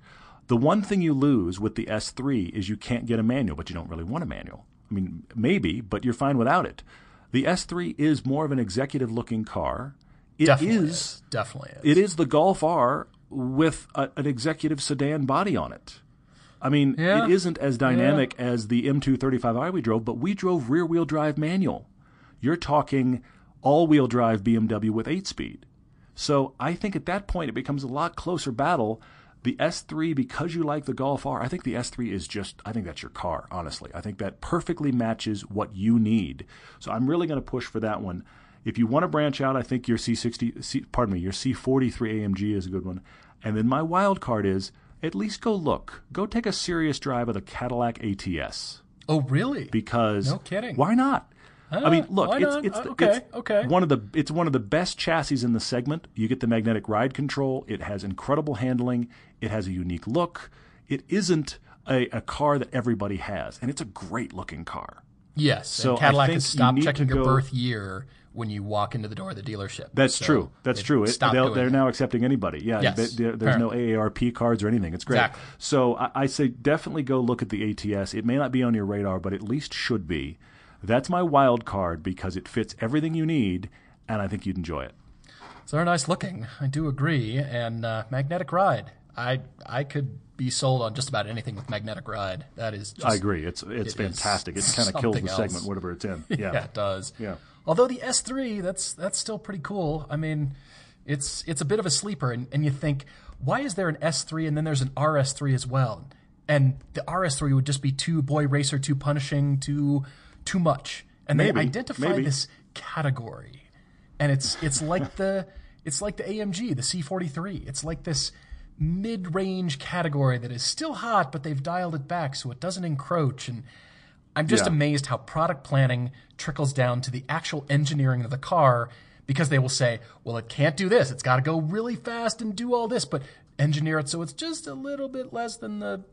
the one thing you lose with the S3 is you can't get a manual, but you don't really want a manual. I mean, maybe, but you're fine without it. The S3 is more of an executive looking car. It is. Definitely is. Definitely is. It is the Golf R with a, an executive sedan body on it. I mean, Yeah. it isn't as dynamic as the M235i we drove, but we drove rear wheel drive manual. You're talking all wheel drive BMW with 8 speed. So I think at that point it becomes a lot closer battle. The S3, because you like the Golf R, I think the S3 is just, I think that's your car, honestly. I think that perfectly matches what you need. So I'm really going to push for that one. If you want to branch out, I think your C60, C, pardon me, your C43 AMG is a good one. And then my wild card is at least go look. Go take a serious drive of the Cadillac ATS oh, really? because No kidding. Why not? I mean, look, it's it's, Uh, the- okay, it's okay. one of the it's one of the best chassis in the segment. You get the magnetic ride control. It has incredible handling. It has a unique look. It isn't a, a car that everybody has, and it's a great looking car. Yes. So and Cadillac has stopped checking your go- birth year when you walk into the door of the dealership. That's So true. That's true. It, doing they're now accepting anybody. Yeah, Yes, they- there- there's no AARP cards or anything. It's great. Exactly. So I, I say definitely go look at the ATS. It may not be on your radar, but at least should be. That's my wild card because it fits everything you need, and I think you'd enjoy it. So they're nice looking. I do agree. And uh, magnetic ride. I I could be sold on just about anything with magnetic ride. That is, just, I agree. It's it's it fantastic. It kind of kills the something segment, whatever it's in. [laughs] Yeah. Yeah. it does. Yeah. Although the S3, that's that's still pretty cool. I mean, it's it's a bit of a sleeper, and, and you think, why is there an S3 and then there's an RS3 as well? And the RS3 would just be too boy racer, too punishing, too too much. And they identify Maybe. this category, and it's it's like [laughs] the it's like the AMG, the C43. It's like this mid-range category that is still hot, but they've dialed it back so it doesn't encroach and I'm just Yeah. amazed how product planning trickles down to the actual engineering of the car because they will say, well, it can't do this. It's got to go really fast and do all this, but engineer it so it's just a little bit less than the,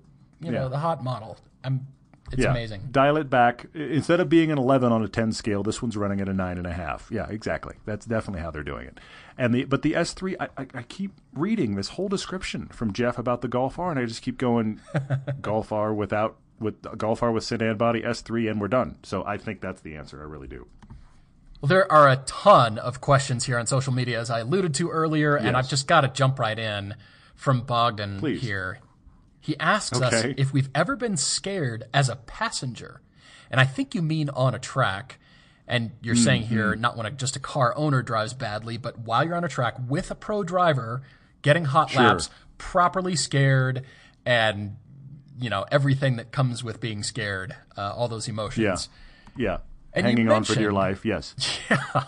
you know, the hot model. I'm, it's yeah. amazing. Dial it back. Instead of being an 11 on a 10 scale, this one's running at a nine and a half. Yeah, exactly. That's definitely how they're doing it. And the but the S3, I, I, I keep reading this whole description from Geoff about the Golf R, and I just keep going [laughs] Golf R without with Golf R with sedan body S3, and we're done. So I think that's the answer. I really do. Well, there are a ton of questions here on social media, as I alluded to earlier, and I've just got to jump right in from Bogdan Please. here. He asks us if we've ever been scared as a passenger. And I think you mean on a track. And you're saying Mm-hmm. here, not when a, just a car owner drives badly, but while you're on a track with a pro driver, getting hot Sure. laps, properly scared, and you know everything that comes with being scared, uh, all those emotions. Yeah, yeah. And Hanging on for dear life. Yes. [laughs] Yeah.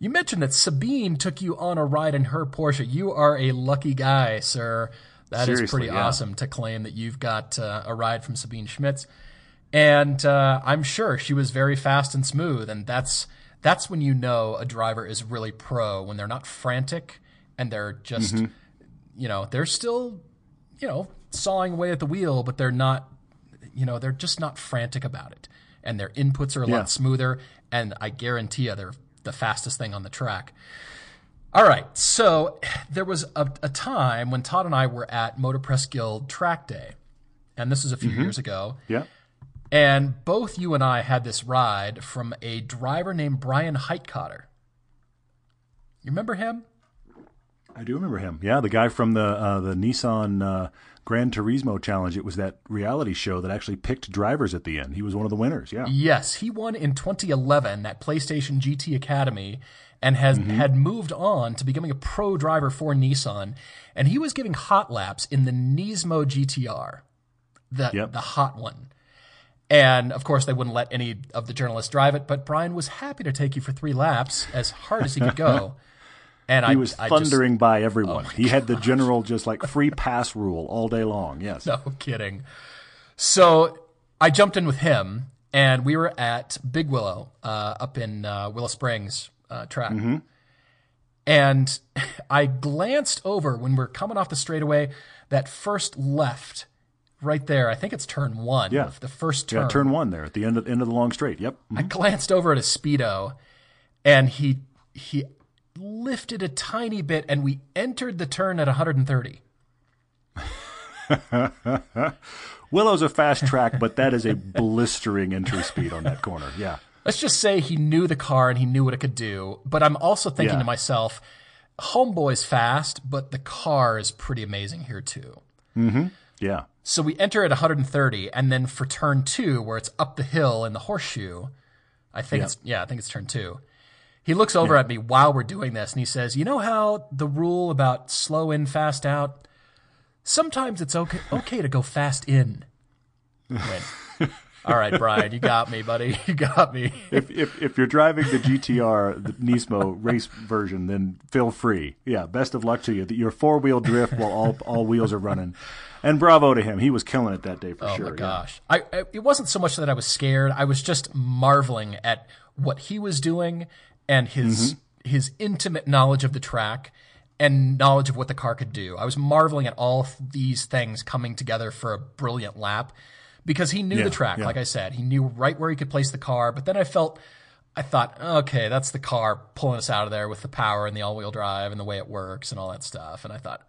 You mentioned that Sabine took you on a ride in her Porsche. You are a lucky guy, sir. That is Seriously, pretty yeah. awesome to claim that you've got uh, a ride from Sabine Schmitz. And uh, I'm sure she was very fast and smooth. And that's that's when you know a driver is really pro when they're not frantic and they're just, Mm-hmm. you know, they're still, you know, sawing away at the wheel, but they're not, you know, they're just not frantic about it. And their inputs are a Yeah. lot smoother. And I guarantee you they're the fastest thing on the track. All right. So there was a, a time when Todd and I were at Motor Press Guild Track Day. And this was a few years ago. Yeah. And both you and I had this ride from a driver named Bryan Heitkotter. You remember him? I do remember him. Yeah, the guy from the uh, the Nissan uh, Gran Turismo Challenge. It was that reality show that actually picked drivers at the end. He was one of the winners. Yeah. Yes, he won in 2011 at PlayStation GT Academy and has had moved on to becoming a pro driver for Nissan. And he was giving hot laps in the Nismo GTR, the Yep. the hot one. And of course, they wouldn't let any of the journalists drive it, but Bryan was happy to take you for three laps as hard as he could go. [laughs] And I He was I just- thundering by everyone. he had the general just like free pass rule all day long. Yes. [laughs] No kidding. So I jumped in with him, and we were at Big Willow uh, up in uh, Willow Springs uh, track. And [laughs] I glanced over when we're coming off the straightaway, that first left right there. I think it's turn one. Yeah. The first turn. Yeah, turn one there at the end of end of the long straight. Yep. I glanced over at his speedo, and he he lifted a tiny bit, and we entered the turn at 130. [laughs] Willow's a fast track, but that is a blistering entry speed on that corner. Yeah. Let's just say he knew the car and he knew what it could do. But I'm also thinking Yeah. to myself, Homeboy's fast, but the car is pretty amazing here too. Mm-hmm. Yeah. So we enter at 130, and then for turn two, where it's up the hill in the horseshoe, I think Yeah. it's yeah, I think it's turn two. He looks over at me while we're doing this, and he says, "You know how the rule about slow in, fast out? Sometimes it's okay okay to go fast in." All right, Bryan, you got me, buddy. [laughs] You got me. If, if if you're driving the GTR, the Nismo race version, then feel free. Yeah, best of luck to you. Your four wheel drift while all all wheels are running, and bravo to him. He was killing it that day for Oh sure. my yeah. gosh! I, I it wasn't so much that I was scared. I was just marveling at what he was doing and his Mm-hmm. his intimate knowledge of the track and knowledge of what the car could do. I was marveling at all these things coming together for a brilliant lap because he knew Yeah, the track. yeah. Like I said, he knew right where he could place the car. But then I felt. I thought, okay, that's the car pulling us out of there with the power and the all-wheel drive and the way it works and all that stuff. And I thought,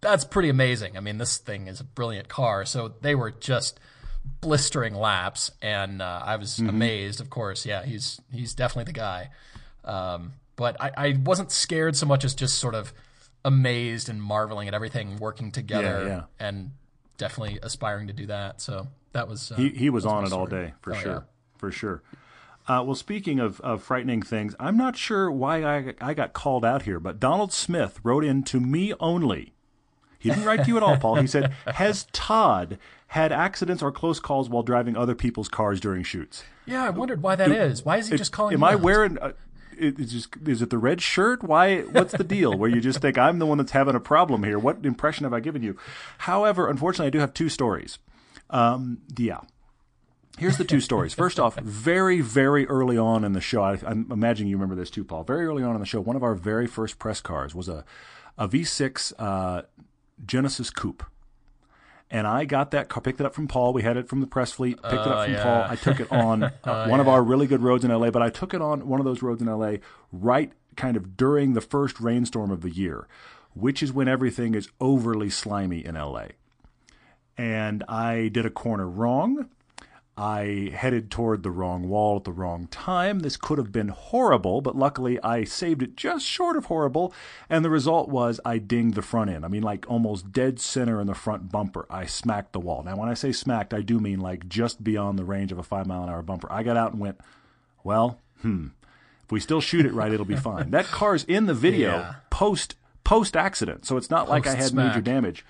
that's pretty amazing. I mean, this thing is a brilliant car. So they were just blistering laps, and uh, I was Mm-hmm. amazed. Of course, yeah, he's he's definitely the guy. Um, but I, I wasn't scared so much as just sort of amazed and marveling at everything working together, Yeah, yeah. and definitely aspiring to do that. So that was uh, He, he was on it all day for Oh, sure, yeah. for sure. Uh, well, speaking of, of frightening things, I'm not sure why I, I got called out here, but Donald Smith wrote in to me only. He didn't write to you at all, Paul. He said, [laughs] "Has Todd had accidents or close calls while driving other people's cars during shoots?" Yeah, I wondered why that is. Why is he just calling? Me? Am I out? wearing? Uh, it- it's just is it the red shirt? Why? What's the deal? Where you just think I'm the one that's having a problem here? What impression have I given you? However, unfortunately, I do have two stories. Um, yeah. Here's the two stories. First off, very, very early on in the show, I, I'm imagining you remember this too, Paul. Very early on in the show, one of our very first press cars was a, a V6 uh, Genesis Coupe. And I got that car, picked it up from Paul. We had it from the press fleet, picked it up from yeah. Paul. I took it [laughs] on uh, one of our really good roads in LA, but I took it on one of those roads in LA right kind of during the first rainstorm of the year, which is when everything is overly slimy in LA and I did a corner wrong. I headed toward the wrong wall at the wrong time. This could have been horrible, but luckily I saved it just short of horrible. And the result was I dinged the front end. I mean, like almost dead center in the front bumper. I smacked the wall. Now, when I say smacked, I do mean like just beyond the range of a five mile an hour bumper. I got out and went, well, hmm. If we still shoot it right, it'll be fine. That car's in the video [laughs] Yeah. post post accident, so it's not like I had Post-smack. major damage.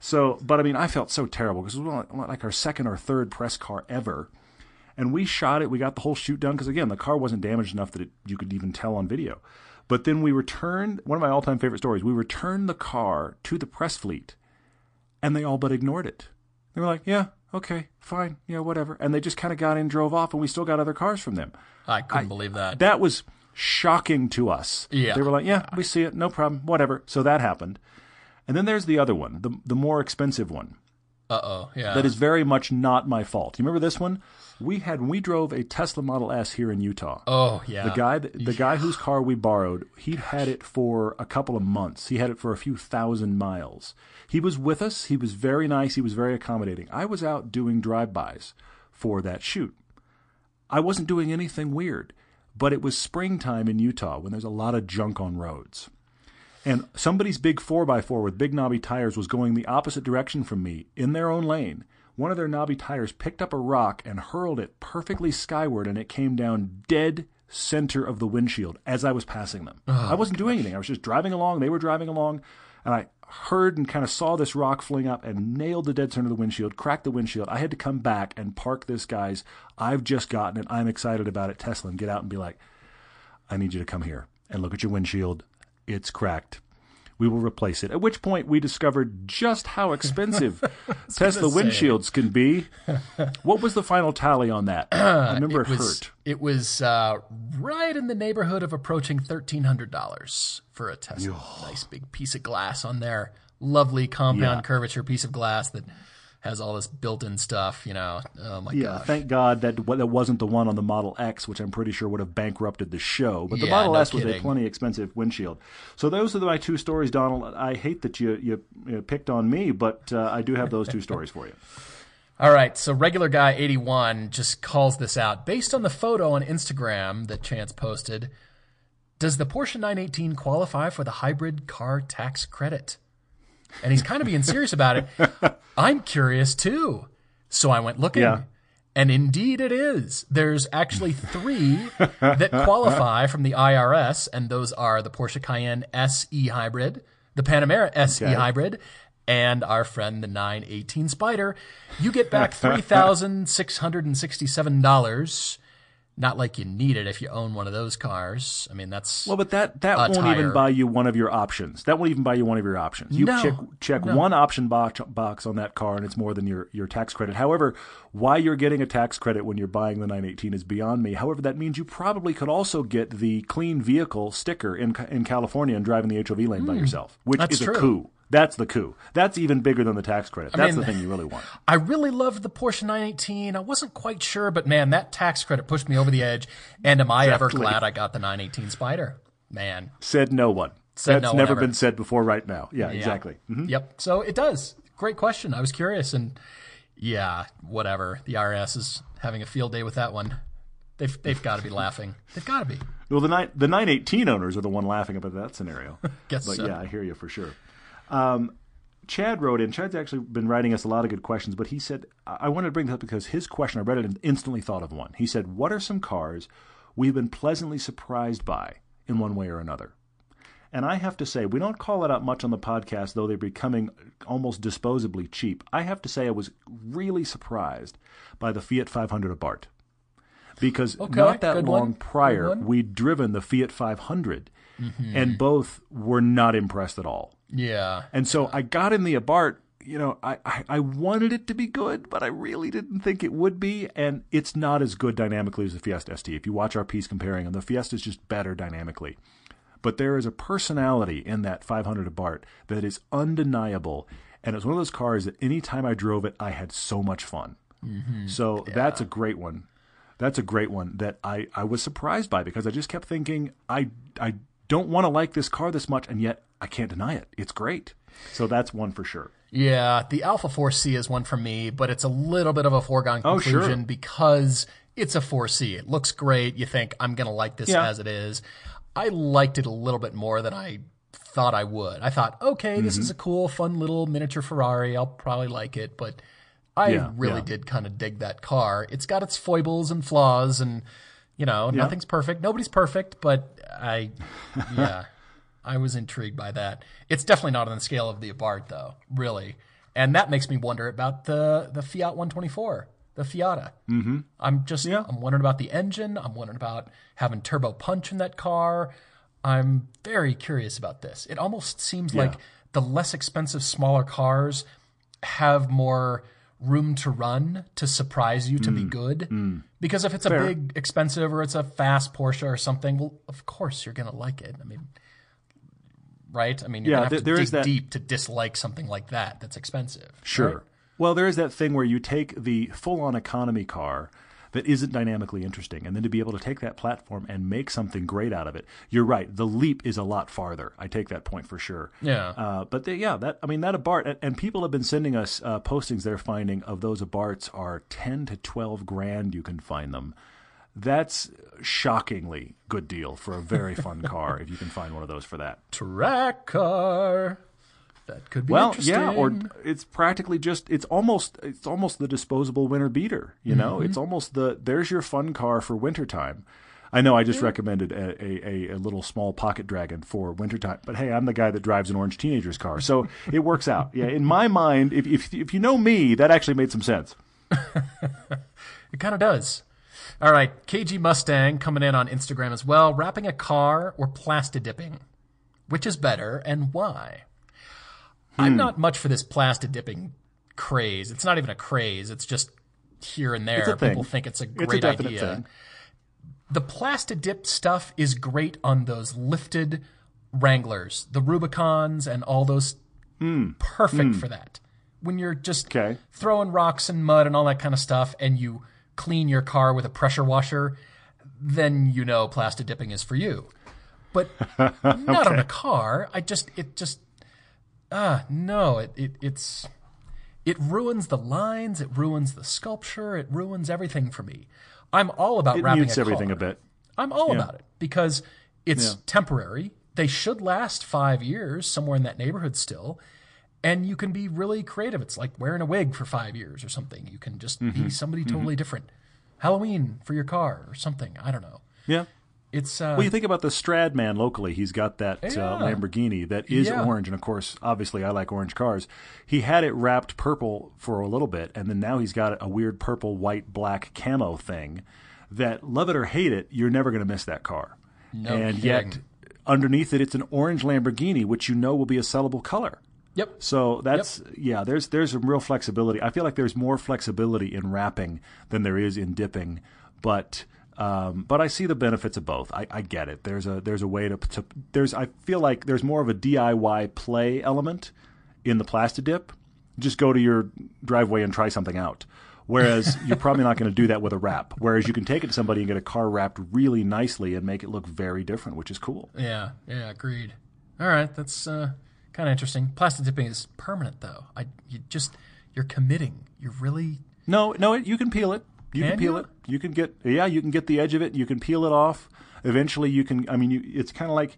So, but I mean, I felt so terrible because it was like- our second or third press car ever, and we shot it. We got the whole shoot done because again, the car wasn't damaged enough that it, you could even tell on video. But then we returned one of my all-time favorite stories. We returned the car to the press fleet, and they all but ignored it. They were like, "Yeah, okay, fine, yeah, whatever," and they just kind of got in, drove off, and we still got other cars from them. I couldn't believe that. That was shocking to us. Yeah. They were like, yeah, we see it, no problem, whatever. So that happened. And then there's the other one, the, the more expensive one. Uh oh. Yeah. That is very much not my fault. You remember this one? We had we drove a Tesla Model S here in Utah. oh yeah. The guy, that, the guy whose car we borrowed, he'd had it for a couple of months. He had it for a few thousand miles. He was with us. He was very nice. He was very accommodating. I was out doing drive-bys for that shoot. I wasn't doing anything weird, but it was springtime in Utah when there's a lot of junk on roads. And somebody's big 4x4 with big knobby tires was going the opposite direction from me in their own lane. One of their knobby tires picked up a rock and hurled it perfectly skyward, and it came down dead center of the windshield as I was passing them. Oh, I wasn't doing anything. I was just driving along. They were driving along, and I heard and kind of saw this rock fling up and nailed the dead center of the windshield, cracked the windshield. I had to come back and park this guy's. I've just gotten it. I'm excited about it. Tesla, and get out and be like, I need you to come here and look at your windshield. It's cracked. We will replace it. At which point we discovered just how expensive [laughs] Tesla windshields can be. What was the final tally on that? [clears throat] I remember it, was hurt. it was uh, right in the neighborhood of approaching thirteen hundred dollars for a Tesla. Nice big piece of glass on there. Lovely compound Yeah. curvature piece of glass that has all this built-in stuff. You know. Oh my Yeah, gosh. thank God that that wasn't the one on the Model X, which I'm pretty sure would have bankrupted the show. But the Yeah, Model no S was a kidding. plenty expensive windshield. So those are my two stories, Donald. I hate that you you, you picked on me, but uh, I do have those two stories for you. [laughs] All right, so regular guy 81 just calls this out based on the photo on Instagram that Chance posted. Does the Porsche 918 qualify for the hybrid car tax credit? And he's kind of being serious about it. [laughs] I'm curious too. So I went looking. Yeah. And indeed it is. There's actually three that qualify from the IRS, and those are the Porsche Cayenne SE Hybrid, the Panamera SE Okay. Hybrid, and our friend the 918 Spyder. You get back [laughs] $3,667. Not like you need it if you own one of those cars. I mean, that's Well, but that that won't tire. even buy you one of your options. That won't even buy you one of your options. You No, check check one option box box on that car, and it's more than your your tax credit. However, why you're getting a tax credit when you're buying the 918 is beyond me. However, that means you probably could also get the clean vehicle sticker in in California and driving the HOV lane by yourself, which Hmm. Is true. a coup. That's the coup. That's even bigger than the tax credit. That's mean- the thing you really want. I really loved the Porsche 918. I wasn't quite sure, but man, that tax credit pushed me over the edge. And am I ever glad I got the 918 Spyder? Man. Said no one. Said That's no one never ever. been said before. Right now. Yeah, Yeah. exactly. Mhm. Yep. So it does. Great question. I was curious, and yeah, whatever. The IRS is having a field day with that one. They've they've got to be laughing. They've got to be. Well, the nine, the 918 owners are the one laughing about that scenario. [laughs] Guess but so. yeah, I hear you for sure. Um, Chad wrote in. Chad's actually been writing us a lot of good questions, but he said I wanted to bring this up because his question I read it and instantly thought of one. He said, "What are some cars we've been pleasantly surprised by in one way or another?" And I have to say, we don't call it out much on the podcast, though they're becoming almost disposably cheap. I have to say, I was really surprised by the Fiat 500 Abarth because Okay, not that long one, prior, we'd driven the Fiat 500, Mm-hmm. and both were not impressed at all. Yeah. And so I got in the Abarth. You know, I, I, I wanted it to be good, but I really didn't think it would be. And it's not as good dynamically as the Fiesta ST. If you watch our piece comparing them, the Fiesta is just better dynamically. But there is a personality in that 500 Abarth that is undeniable. And it's one of those cars that anytime I drove it, I had so much fun. Mm-hmm. So that's a great one. That's a great one that I, I was surprised by because I just kept thinking, I, I don't want to like this car this much, and yet I can't deny it. It's great. So that's one for sure. Yeah, the Alfa 4C is one for me, but it's a little bit of a foregone Oh, sure. conclusion because it's a 4C. It looks great. You think, I'm going to like this Yeah. as it is. I liked it a little bit more than I thought I would. I thought, okay, this Mm-hmm. is a cool, fun little miniature Ferrari. I'll probably like it, but I Yeah, really yeah. did kind of dig that car. It's got its foibles and flaws, and, you know, nothing's perfect. Nobody's perfect, but I, yeah. [laughs] I was intrigued by that. It's definitely not on the scale of the Abarth, though, really. And that makes me wonder about the the Fiat 124, the Fiata. Mm-hmm. I'm just yeah. I'm wondering about the engine. I'm wondering about having turbo punch in that car. I'm very curious about this. It almost seems like the less expensive, smaller cars have more room to run to surprise you to be good. Because if it's a big, expensive, or it's a fast Porsche or something, well, of course you're going to like it. I mean, right? I mean, you're Yeah, going to have there to dig that- deep to dislike something like that that's expensive. Sure. right? Well, there is that thing where you take the full on economy car that isn't dynamically interesting, and then to be able to take that platform and make something great out of it. You're right. The leap is a lot farther. I take that point for sure. Yeah. Uh, but they, yeah, that I mean that Abarth, and, and people have been sending us uh, postings they're finding of those Abarths are ten to twelve grand. You can find them. That's shockingly good deal for a very fun [laughs] car if you can find one of those for that. Track car. That could be Well, interesting. yeah, or it's practically just it's almost it's almost the disposable winter beater. You know, Mm-hmm. it's almost the there's your fun car for wintertime. I know I just recommended a, a, a, a little small pocket dragon for wintertime, but hey, I'm the guy that drives an orange teenager's car, so [laughs] it works out. Yeah, in my mind, if if if you know me, that actually made some sense. [laughs] It kind of does. All right, KG Mustang coming in on Instagram as well. Wrapping a car or plasti dipping? Which is better and why? I'm not much for this plasti dipping craze. It's not even a craze. It's just here and there. People think it's a It's great a idea. thing. The plasti dip stuff is great on those lifted Wranglers, the Rubicons, and all those. Perfect for that. When you're just Hmm. Okay. throwing rocks and mud and all that kind of stuff, and you clean your car with a pressure washer, then you know plastic dipping is for you. But [laughs] not on a car. I just it just ah no it, it it's it ruins the lines. It ruins the sculpture. It ruins everything for me. I'm all about It wrapping mutes a everything car. a bit. I'm all Yeah. about it because it's temporary. They should last five years, somewhere in that neighborhood still. And you can be really creative. It's like wearing a wig for five years or something. You can just Mm-hmm. be somebody totally different. Halloween for your car or something. I don't know. Yeah. It's uh, Well, you think about the Stradman locally. He's got that uh, Lamborghini that is Yeah. orange, and of course, obviously, I like orange cars. He had it wrapped purple for a little bit, and then now he's got a weird purple, white, black camo thing. That love it or hate it, you're never going to miss that car. No and yet, underneath it, it's an orange Lamborghini, which you know will be a sellable color. Yep. So that's yeah. There's there's some real flexibility. I feel like there's more flexibility in wrapping than there is in dipping, but um, but I see the benefits of both. I, I get it. There's a there's a way to, to there's I feel like there's more of a DIY play element in the plastic dip. Just go to your driveway and try something out. Whereas [laughs] you're probably not going to do that with a wrap. Whereas you can take it to somebody and get a car wrapped really nicely and make it look very different, which is cool. Yeah. Yeah. Agreed. All right. That's uh, kind of interesting. Plastic dipping is permanent, though. I you just you're committing. You're really No, no, it, you can peel it. You Can can peel you? it. You can get yeah. You can get the edge of it. You can peel it off. Eventually, you can. I mean, you, it's kind of like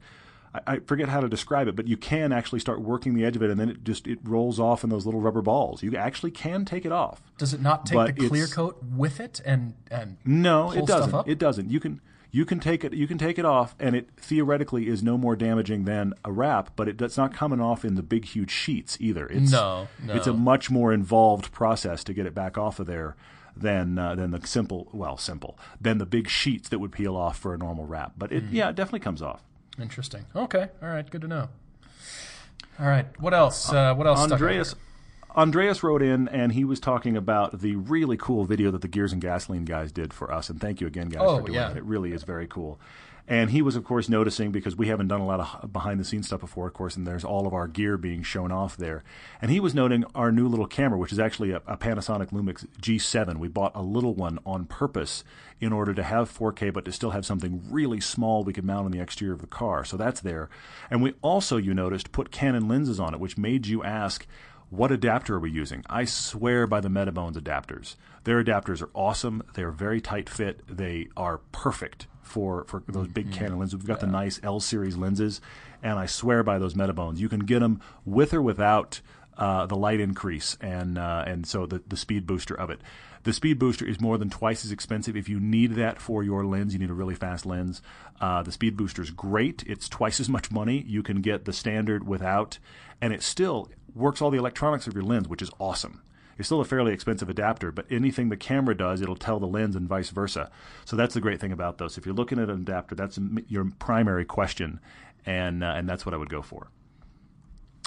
I, I forget how to describe it, but you can actually start working the edge of it, and then it just it rolls off in those little rubber balls. You actually can take it off. Does it not take But the clear coat with it and and No, it doesn't. It doesn't. You can you can take it you can take it off, and it theoretically is no more damaging than a wrap, but it, it's not coming off in the big huge sheets either. It's, No, no. It's a much more involved process to get it back off of there than uh, than the simple well simple than the big sheets that would peel off for a normal wrap. But it yeah, it definitely comes off. Interesting. Okay. All right. Good to know. All right. What else? Uh, what else? Andreas? Andreas wrote in and he was talking about the really cool video that the Gears and Gasoline guys did for us. And thank you again, guys, Oh, for doing yeah. it. It really is very cool. And he was, of course, noticing because we haven't done a lot of behind the scenes stuff before, of course, and there's all of our gear being shown off there. And he was noting our new little camera, which is actually a, a Panasonic Lumix G7. We bought a little one on purpose in order to have 4K, but to still have something really small we could mount on the exterior of the car. So that's there. And we also, you noticed, put Canon lenses on it, which made you ask, what adapter are we using? I swear by the Metabones adapters. Their adapters are awesome. They're very tight fit. They are perfect for, for those big Canon lenses. We've got the nice L series lenses, and I swear by those Metabones. You can get them with or without uh, the light increase and uh, and so the the speed booster of it. The speed booster is more than twice as expensive. If you need that for your lens, you need a really fast lens. Uh, the speed booster is great. It's twice as much money. You can get the standard without, and it still works all the electronics of your lens, which is awesome. It's still a fairly expensive adapter, but anything the camera does, it'll tell the lens and vice versa. So that's the great thing about those. If you're looking at an adapter, that's your primary question, and uh, and that's what I would go for.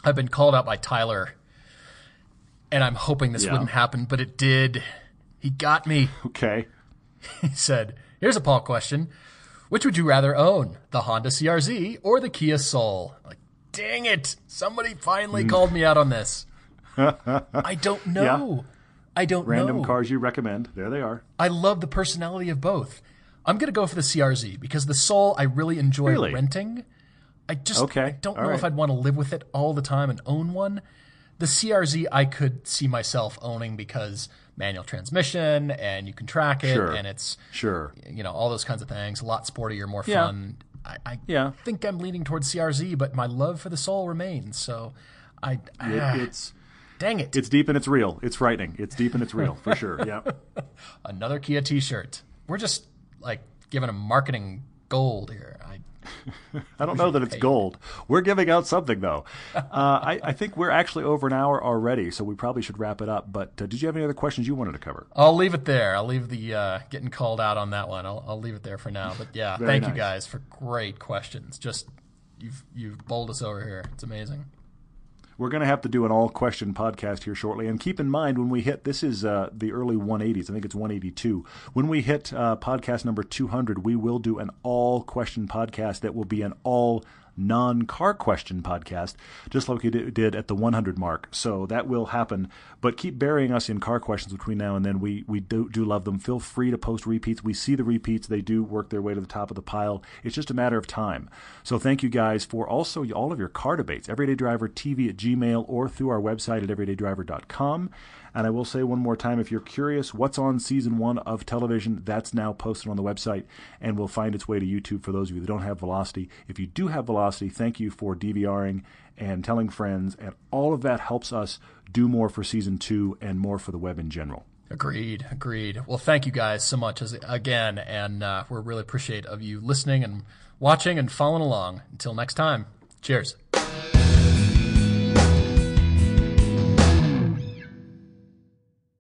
I've been called out by Tyler, and I'm hoping this Yeah. wouldn't happen, but it did. He got me. Okay. He said, "Here's a Paul question: Which would you rather own, the Honda CRZ or the Kia Soul?" Like, dang it! Somebody Hmm. finally called me out on this. [laughs] I don't know. I don't know. Random know. cars you recommend. There they are. I love the personality of both. I'm gonna go for the CRZ because the Soul I really enjoy Really? renting. I just Okay, I don't all know if. I'd want to live with it all the time and own one. The CRZ I could see myself owning because manual transmission and you can track it Sure. and it's Sure. you know all those kinds of things. A lot sportier, more Yeah. fun. I, I Yeah. think I'm leaning towards CRZ, but my love for the Soul remains. So I It, ah, it's dang it, it's deep and it's real. It's frightening. It's deep and it's real for sure. [laughs] Yeah. another Kia T-shirt. We're just like giving a marketing gold here. [laughs] I, don't know that it's gold. We're giving out something though. Uh, I, I think we're actually over an hour already, so we probably should wrap it up. But uh, did you have any other questions you wanted to cover? I'll leave it there. I'll leave the uh, getting called out on that one. I'll, I'll leave it there for now. But yeah, thank you guys for great questions. Just you've you've bowled us over here. It's amazing. We're going to have to do an all question podcast here shortly. And keep in mind when we hit this is uh, the early 180s. I think it's 182. When we hit uh, podcast number 200, we will do an all question podcast that will be an all non car question podcast, just like we did at the 100 mark. So that will happen. But keep burying us in car questions between now and then. We we do, do love them. Feel free to post repeats. We see the repeats. They do work their way to the top of the pile. It's just a matter of time. So thank you guys for also all of your car debates. Everyday Driver TV at Gmail or through our website at everydaydriver.com. And I will say one more time if you're curious what's on season one of television, that's now posted on the website and will find its way to YouTube for those of you that don't have Velocity. If you do have Velocity, thank you for DVRing and telling friends. And all of that helps us do more for season two and more for the web in general. Agreed. Agreed. Well, thank you guys so much as again, and uh, we're really appreciate of you listening and watching and following along. Until next time, cheers.